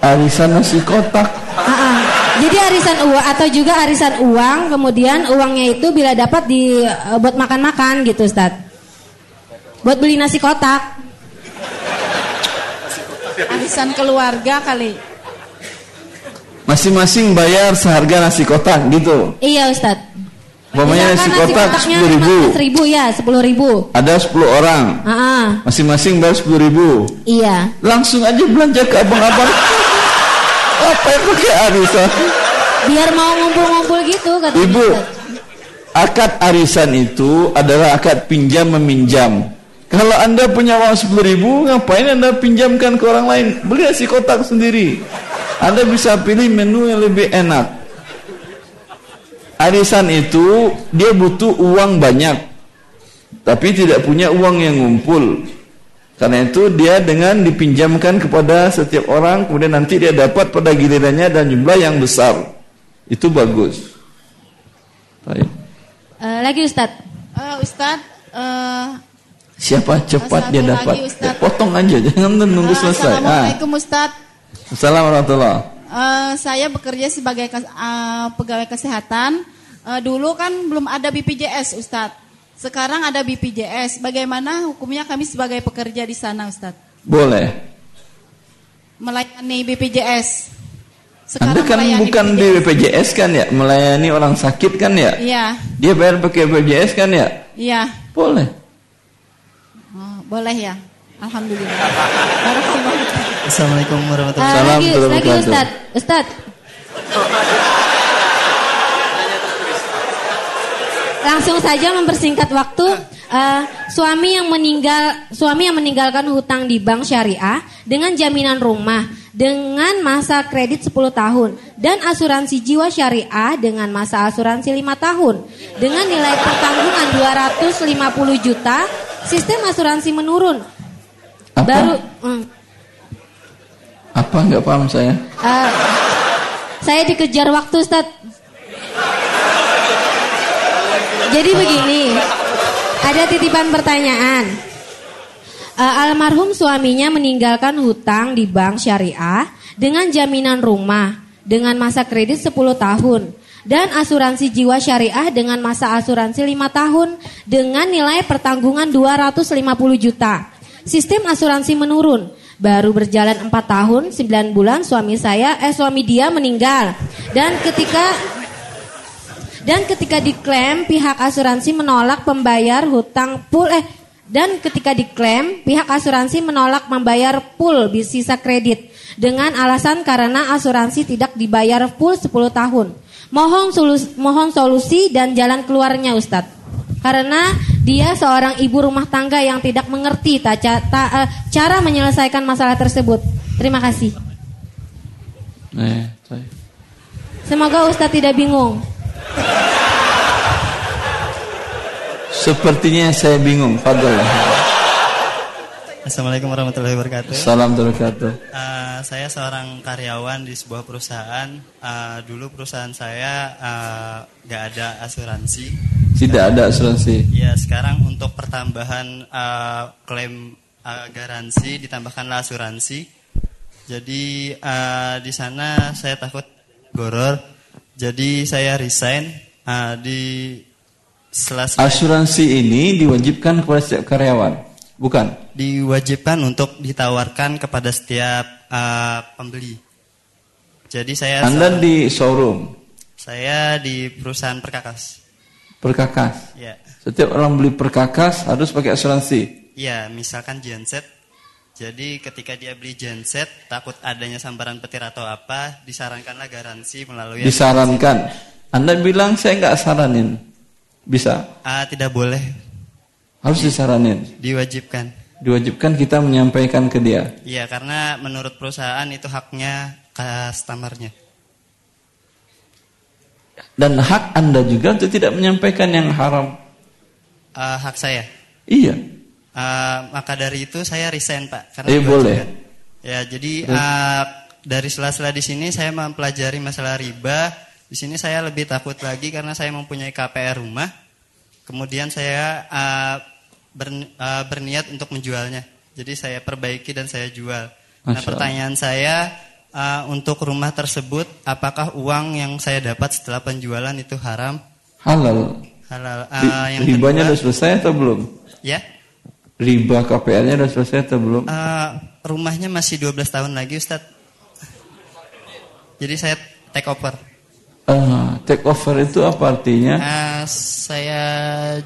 Arisan nasi kotak. Uh -uh. Jadi arisan uang atau juga arisan uang, kemudian uangnya itu bila dapat di uh, buat makan-makan gitu Ustaz. Buat beli nasi kotak. Arisan keluarga kali. Masing-masing bayar seharga nasi kotak gitu. Iya Ustad. Nasi, nasi kotak sepuluh ribu. ribu ya, sepuluh ribu. Ada sepuluh orang. Masing-masing bayar sepuluh ribu. Iya. Langsung aja belanja ke abang-abang. Apa yang pakai arisan? Biar mau ngumpul-ngumpul gitu kata Ibu, akad arisan itu adalah akad pinjam meminjam. Kalau anda punya uang 10 ribu, ngapain anda pinjamkan ke orang lain? Beli nasi kotak sendiri. Anda bisa pilih menu yang lebih enak. Arisan itu dia butuh uang banyak, tapi tidak punya uang yang ngumpul. Karena itu dia dengan dipinjamkan kepada setiap orang, kemudian nanti dia dapat pada gilirannya dan jumlah yang besar. Itu bagus. Baik. Uh, lagi Ustadz. Uh, Ustadz, uh, Siapa cepat dia dapat. Lagi, ya, potong aja, jangan nunggu selesai. Assalamualaikum ah. Ustaz. Assalamualaikum uh, Saya bekerja sebagai uh, pegawai kesehatan. Uh, dulu kan belum ada BPJS Ustaz. Sekarang ada BPJS. Bagaimana hukumnya kami sebagai pekerja di sana Ustaz? Boleh. Melayani BPJS. Sekarang Anda kan bukan BPJS. di BPJS kan ya, melayani orang sakit kan ya? Iya. Dia bayar pakai BPJS kan ya? Iya. Boleh. Boleh ya. Alhamdulillah. Assalamualaikum warahmatullahi wabarakatuh. Uh, lagi, lagi Ustaz. Ustaz. Langsung saja mempersingkat waktu. Uh, suami yang meninggal, suami yang meninggalkan hutang di bank syariah dengan jaminan rumah dengan masa kredit 10 tahun dan asuransi jiwa syariah dengan masa asuransi 5 tahun dengan nilai pertanggungan 250 juta sistem asuransi menurun. Apa? baru hmm, Apa? Nggak paham saya? eh, saya dikejar waktu Ustaz. Jadi begini ada titipan pertanyaan. Eh, almarhum suaminya meninggalkan hutang di bank syariah dengan jaminan rumah dengan masa kredit 10 tahun dan asuransi jiwa syariah dengan masa asuransi 5 tahun dengan nilai pertanggungan 250 juta. Sistem asuransi menurun. Baru berjalan 4 tahun 9 bulan suami saya eh suami dia meninggal. Dan ketika dan ketika diklaim pihak asuransi menolak pembayar hutang full eh dan ketika diklaim pihak asuransi menolak membayar di sisa kredit dengan alasan karena asuransi tidak dibayar full 10 tahun. Mohon solusi, mohon solusi dan jalan keluarnya Ustadz. Karena dia seorang ibu rumah tangga yang tidak mengerti ta, ta, ta, eh, cara menyelesaikan masalah tersebut. Terima kasih. Eh. Semoga Ustadz tidak bingung. Sepertinya saya bingung. Fadol. Assalamualaikum warahmatullahi wabarakatuh. Salam wabarakatuh. Uh, saya seorang karyawan di sebuah perusahaan. Uh, dulu perusahaan saya uh, nggak ada asuransi. Tidak ada asuransi. Ya sekarang untuk pertambahan uh, klaim uh, garansi ditambahkanlah asuransi. Jadi uh, di sana saya takut goror. Jadi saya resign uh, di selesai. Asuransi ini diwajibkan kepada setiap karyawan, bukan? Diwajibkan untuk ditawarkan kepada setiap uh, pembeli. Jadi saya Anda di showroom, saya di perusahaan perkakas. perkakas. Ya. Setiap orang beli perkakas harus pakai asuransi. Ya, misalkan genset. Jadi ketika dia beli genset, takut adanya sambaran petir atau apa, disarankanlah garansi melalui Disarankan. Anda bilang saya nggak saranin. Bisa? Ah, tidak boleh. Harus disaranin. Diwajibkan. Diwajibkan kita menyampaikan ke dia. Iya, karena menurut perusahaan itu haknya customernya. Dan hak Anda juga untuk tidak menyampaikan yang haram. Ah, hak saya. Iya. Ah, maka dari itu saya resign pak. Karena Eh diwajibkan. boleh. Ya, jadi Terus? ah, dari sela-sela di sini saya mempelajari masalah riba. Di sini saya lebih takut lagi karena saya mempunyai KPR rumah. Kemudian saya ah, ber- ah, berniat untuk menjualnya. Jadi saya perbaiki dan saya jual. Nah, Masya Allah. pertanyaan saya ah, untuk rumah tersebut, apakah uang yang saya dapat setelah penjualan itu haram? Halal. Halal. Ah, yang Ribanya kedua- sudah selesai atau belum? Ya. Riba KPR-nya sudah selesai atau belum? Ah, rumahnya masih 12 tahun lagi Ustadz. Jadi saya take over. Ah, take over itu apa artinya? Ah, saya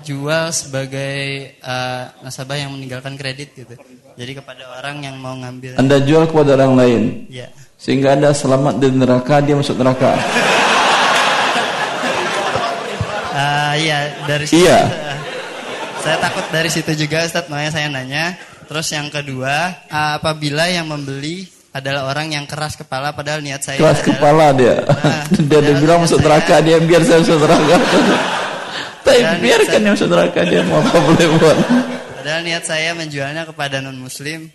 jual sebagai ah, nasabah yang meninggalkan kredit gitu. Jadi kepada orang yang mau ngambil. Anda jual kepada orang lain. Iya. Sehingga Anda selamat dari neraka, dia masuk neraka. Ah, iya dari situ. Iya. saya takut dari situ juga Ustadz, makanya saya nanya. Terus yang kedua, apabila yang membeli adalah orang yang keras kepala padahal niat saya Keras adalah- kepala dia. dia dia bilang masuk neraka, dia biar saya masuk neraka. Tapi biarkan dia masuk neraka, dia mau apa boleh buat. Padahal niat saya menjualnya kepada non muslim.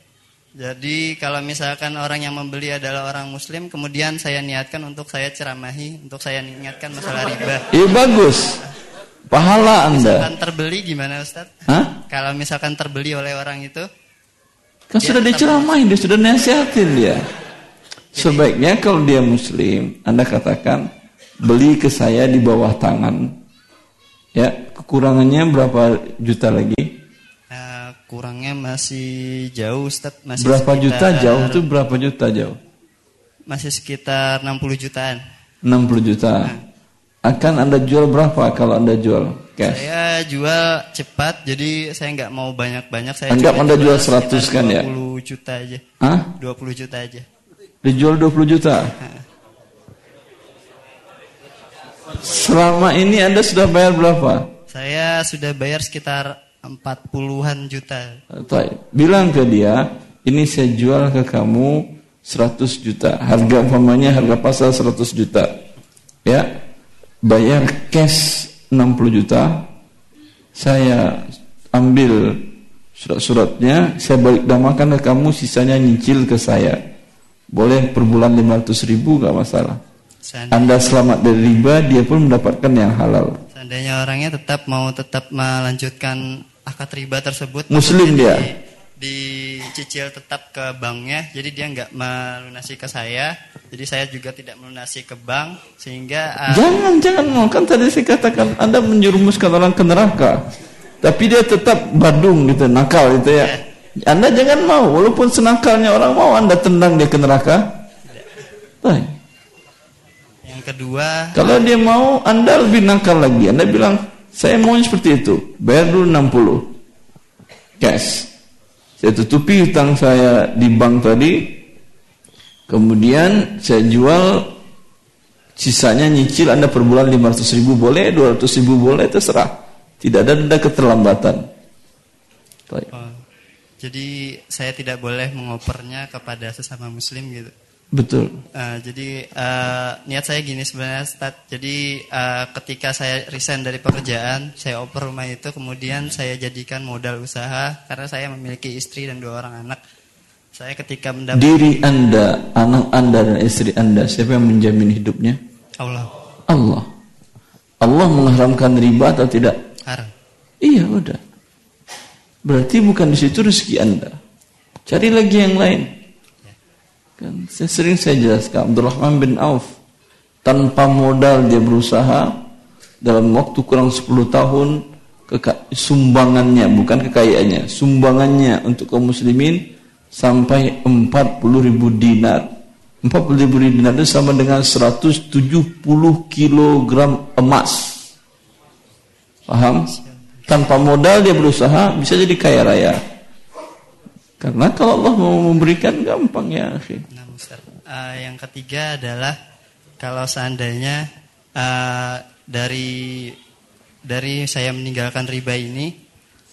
Jadi kalau misalkan orang yang membeli adalah orang muslim, kemudian saya niatkan untuk saya ceramahi, untuk saya niatkan masalah riba. Iya bagus. Pahala Anda. Misalkan terbeli gimana Ustaz? Hah? Kalau misalkan terbeli oleh orang itu, Kan sudah diceramahin, dia sudah nasihatin dia. Sebaiknya kalau dia muslim, Anda katakan beli ke saya di bawah tangan. Ya, kekurangannya berapa juta lagi? eh, kurangnya masih jauh Ustaz. Masih Berapa sekitar- juta jauh itu berapa juta jauh? Masih sekitar 60 jutaan. 60 juta. Akan Anda jual berapa kalau Anda jual cash? Saya jual cepat, jadi saya nggak mau banyak-banyak. Saya cuma Anda jual 100 sekitar kan ya? 20 juta aja. Hah? 20 juta aja. Dijual 20 juta. Selama ini Anda sudah bayar berapa? Saya sudah bayar sekitar 40-an juta. Bilang ke dia, ini saya jual ke kamu 100 juta. Harga umpamanya harga pasar 100 juta. Ya. Bayar cash 60 juta. Saya ambil surat-suratnya, saya balik damakan ke kamu, sisanya nyicil ke saya. Boleh per bulan 500 ribu gak masalah. Seandainya, Anda selamat dari riba, dia pun mendapatkan yang halal. Seandainya orangnya tetap mau tetap melanjutkan akad riba tersebut. Muslim dia dicicil tetap ke banknya jadi dia nggak melunasi ke saya. Jadi saya juga tidak melunasi ke bank sehingga uh, jangan jangan. Mau kan tadi saya katakan anda menjerumuskan orang ke neraka. Tapi dia tetap badung gitu nakal gitu ya. Yeah. anda jangan mau walaupun senakalnya orang mau anda tendang dia ke neraka. Yeah. yang kedua kalau dia mau anda lebih nakal lagi. Anda bilang saya mau seperti itu. Bayar dulu 60 cash saya tutupi hutang saya di bank tadi. Kemudian saya jual sisanya nyicil Anda per bulan 500 ribu boleh, 200 ribu boleh, terserah. Tidak ada denda keterlambatan. Jadi saya tidak boleh mengopernya kepada sesama muslim gitu. Betul. Uh, jadi uh, niat saya gini sebenarnya, Stad. Jadi uh, ketika saya resign dari pekerjaan, saya oper rumah itu, kemudian saya jadikan modal usaha karena saya memiliki istri dan dua orang anak. Saya ketika mendapat diri anda, anak anda dan istri anda, siapa yang menjamin hidupnya? Allah. Allah. Allah mengharamkan riba atau tidak? Haram. Iya, udah. Berarti bukan di situ rezeki anda. Cari lagi yang lain. Kan saya sering saya jelaskan Abdurrahman bin Auf tanpa modal dia berusaha dalam waktu kurang 10 tahun sumbangannya bukan kekayaannya sumbangannya untuk kaum muslimin sampai 40 ribu dinar. 40 ribu dinar itu sama dengan 170 kilogram emas. Paham? tanpa modal dia berusaha bisa jadi kaya raya karena kalau Allah mau memberikan gampang ya. Nah, Uh, yang ketiga adalah kalau seandainya uh, dari dari saya meninggalkan riba ini,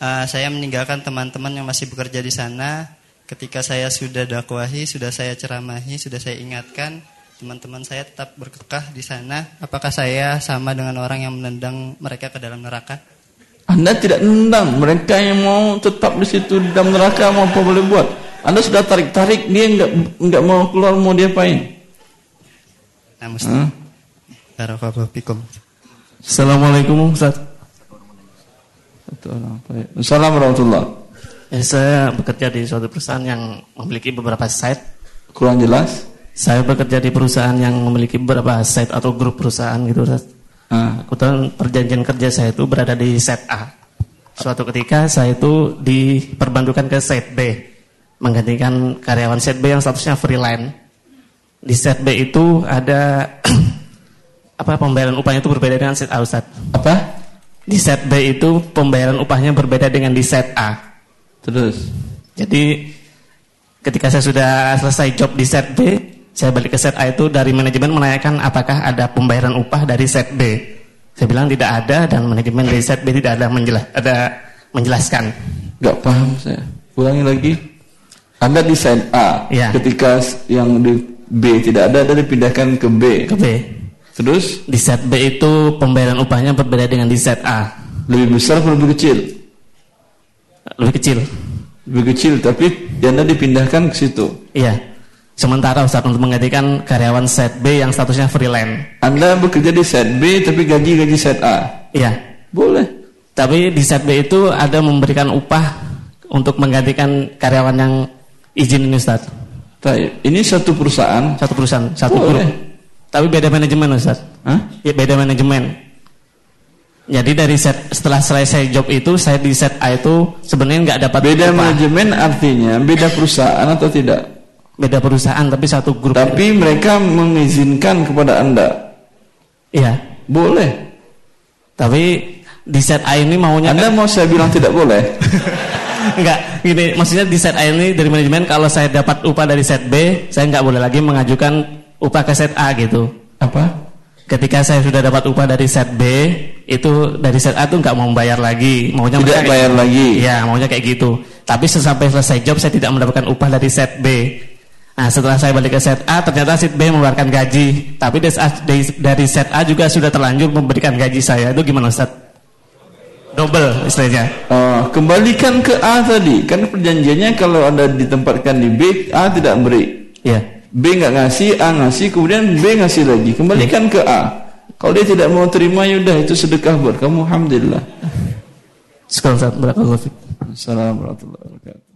uh, saya meninggalkan teman-teman yang masih bekerja di sana. Ketika saya sudah dakwahi, sudah saya ceramahi, sudah saya ingatkan, teman-teman saya tetap berkekah di sana. Apakah saya sama dengan orang yang menendang mereka ke dalam neraka? Anda tidak nendang mereka yang mau tetap di situ di dalam neraka mau apa boleh buat. Anda sudah tarik-tarik dia enggak enggak mau keluar mau dia apain? Nah, Ustaz. Assalamualaikum Ustaz. Assalamualaikum warahmatullahi eh, Saya bekerja di suatu perusahaan yang memiliki beberapa site. Kurang jelas? Saya bekerja di perusahaan yang memiliki beberapa site atau grup perusahaan gitu Ustaz. Nah, kebetulan perjanjian kerja saya itu berada di set A. Suatu ketika saya itu diperbantukan ke set B, menggantikan karyawan set B yang statusnya freelance. Di set B itu ada apa pembayaran upahnya itu berbeda dengan set A Ustaz. Apa? Di set B itu pembayaran upahnya berbeda dengan di set A. Terus? Jadi ketika saya sudah selesai job di set B, saya balik ke set A itu dari manajemen menanyakan apakah ada pembayaran upah dari set B. Saya bilang tidak ada dan manajemen dari set B tidak ada menjelas ada menjelaskan. Gak paham saya. Ulangi lagi. Anda di set A. Ya. Ketika yang di B tidak ada, ada dipindahkan ke B. Ke B. Terus? Di set B itu pembayaran upahnya berbeda dengan di set A. Lebih besar atau lebih kecil? Lebih kecil. Lebih kecil, tapi Anda dipindahkan ke situ. Iya. Sementara Ustaz untuk menggantikan karyawan set B yang statusnya freelance. Anda bekerja di set B tapi gaji gaji set A. Iya. Boleh. Tapi di set B itu ada memberikan upah untuk menggantikan karyawan yang izin ini Ustaz. Ini satu perusahaan. Satu perusahaan, satu Boleh. grup. Tapi beda manajemen Ustaz. Hah? Ya beda manajemen. Jadi dari set setelah selesai job itu saya di set A itu sebenarnya nggak dapat beda upah. manajemen artinya beda perusahaan atau tidak? Beda perusahaan tapi satu grup. Tapi mereka mengizinkan kepada Anda. Iya. Boleh. Tapi di set A ini maunya Anda kan... mau saya bilang tidak boleh? Enggak, gini, maksudnya di set A ini dari manajemen kalau saya dapat upah dari set B, saya nggak boleh lagi mengajukan upah ke set A gitu. Apa? Ketika saya sudah dapat upah dari set B, itu dari set A tuh nggak mau bayar lagi, maunya tidak bayar lagi. Iya, maunya kayak gitu. Tapi sesampai selesai job saya tidak mendapatkan upah dari set B. Nah setelah saya balik ke set A ternyata set B mengeluarkan gaji. Tapi dari, set A juga sudah terlanjur memberikan gaji saya. Itu gimana Ustaz? Double istilahnya. Oh, kembalikan ke A tadi. Kan perjanjiannya kalau Anda ditempatkan di B, A tidak beri. Iya. B nggak ngasih, A ngasih, kemudian B ngasih lagi. Kembalikan ke A. Kalau dia tidak mau terima, yaudah itu sedekah buat kamu. Alhamdulillah. Sekarang saat Assalamualaikum warahmatullahi wabarakatuh.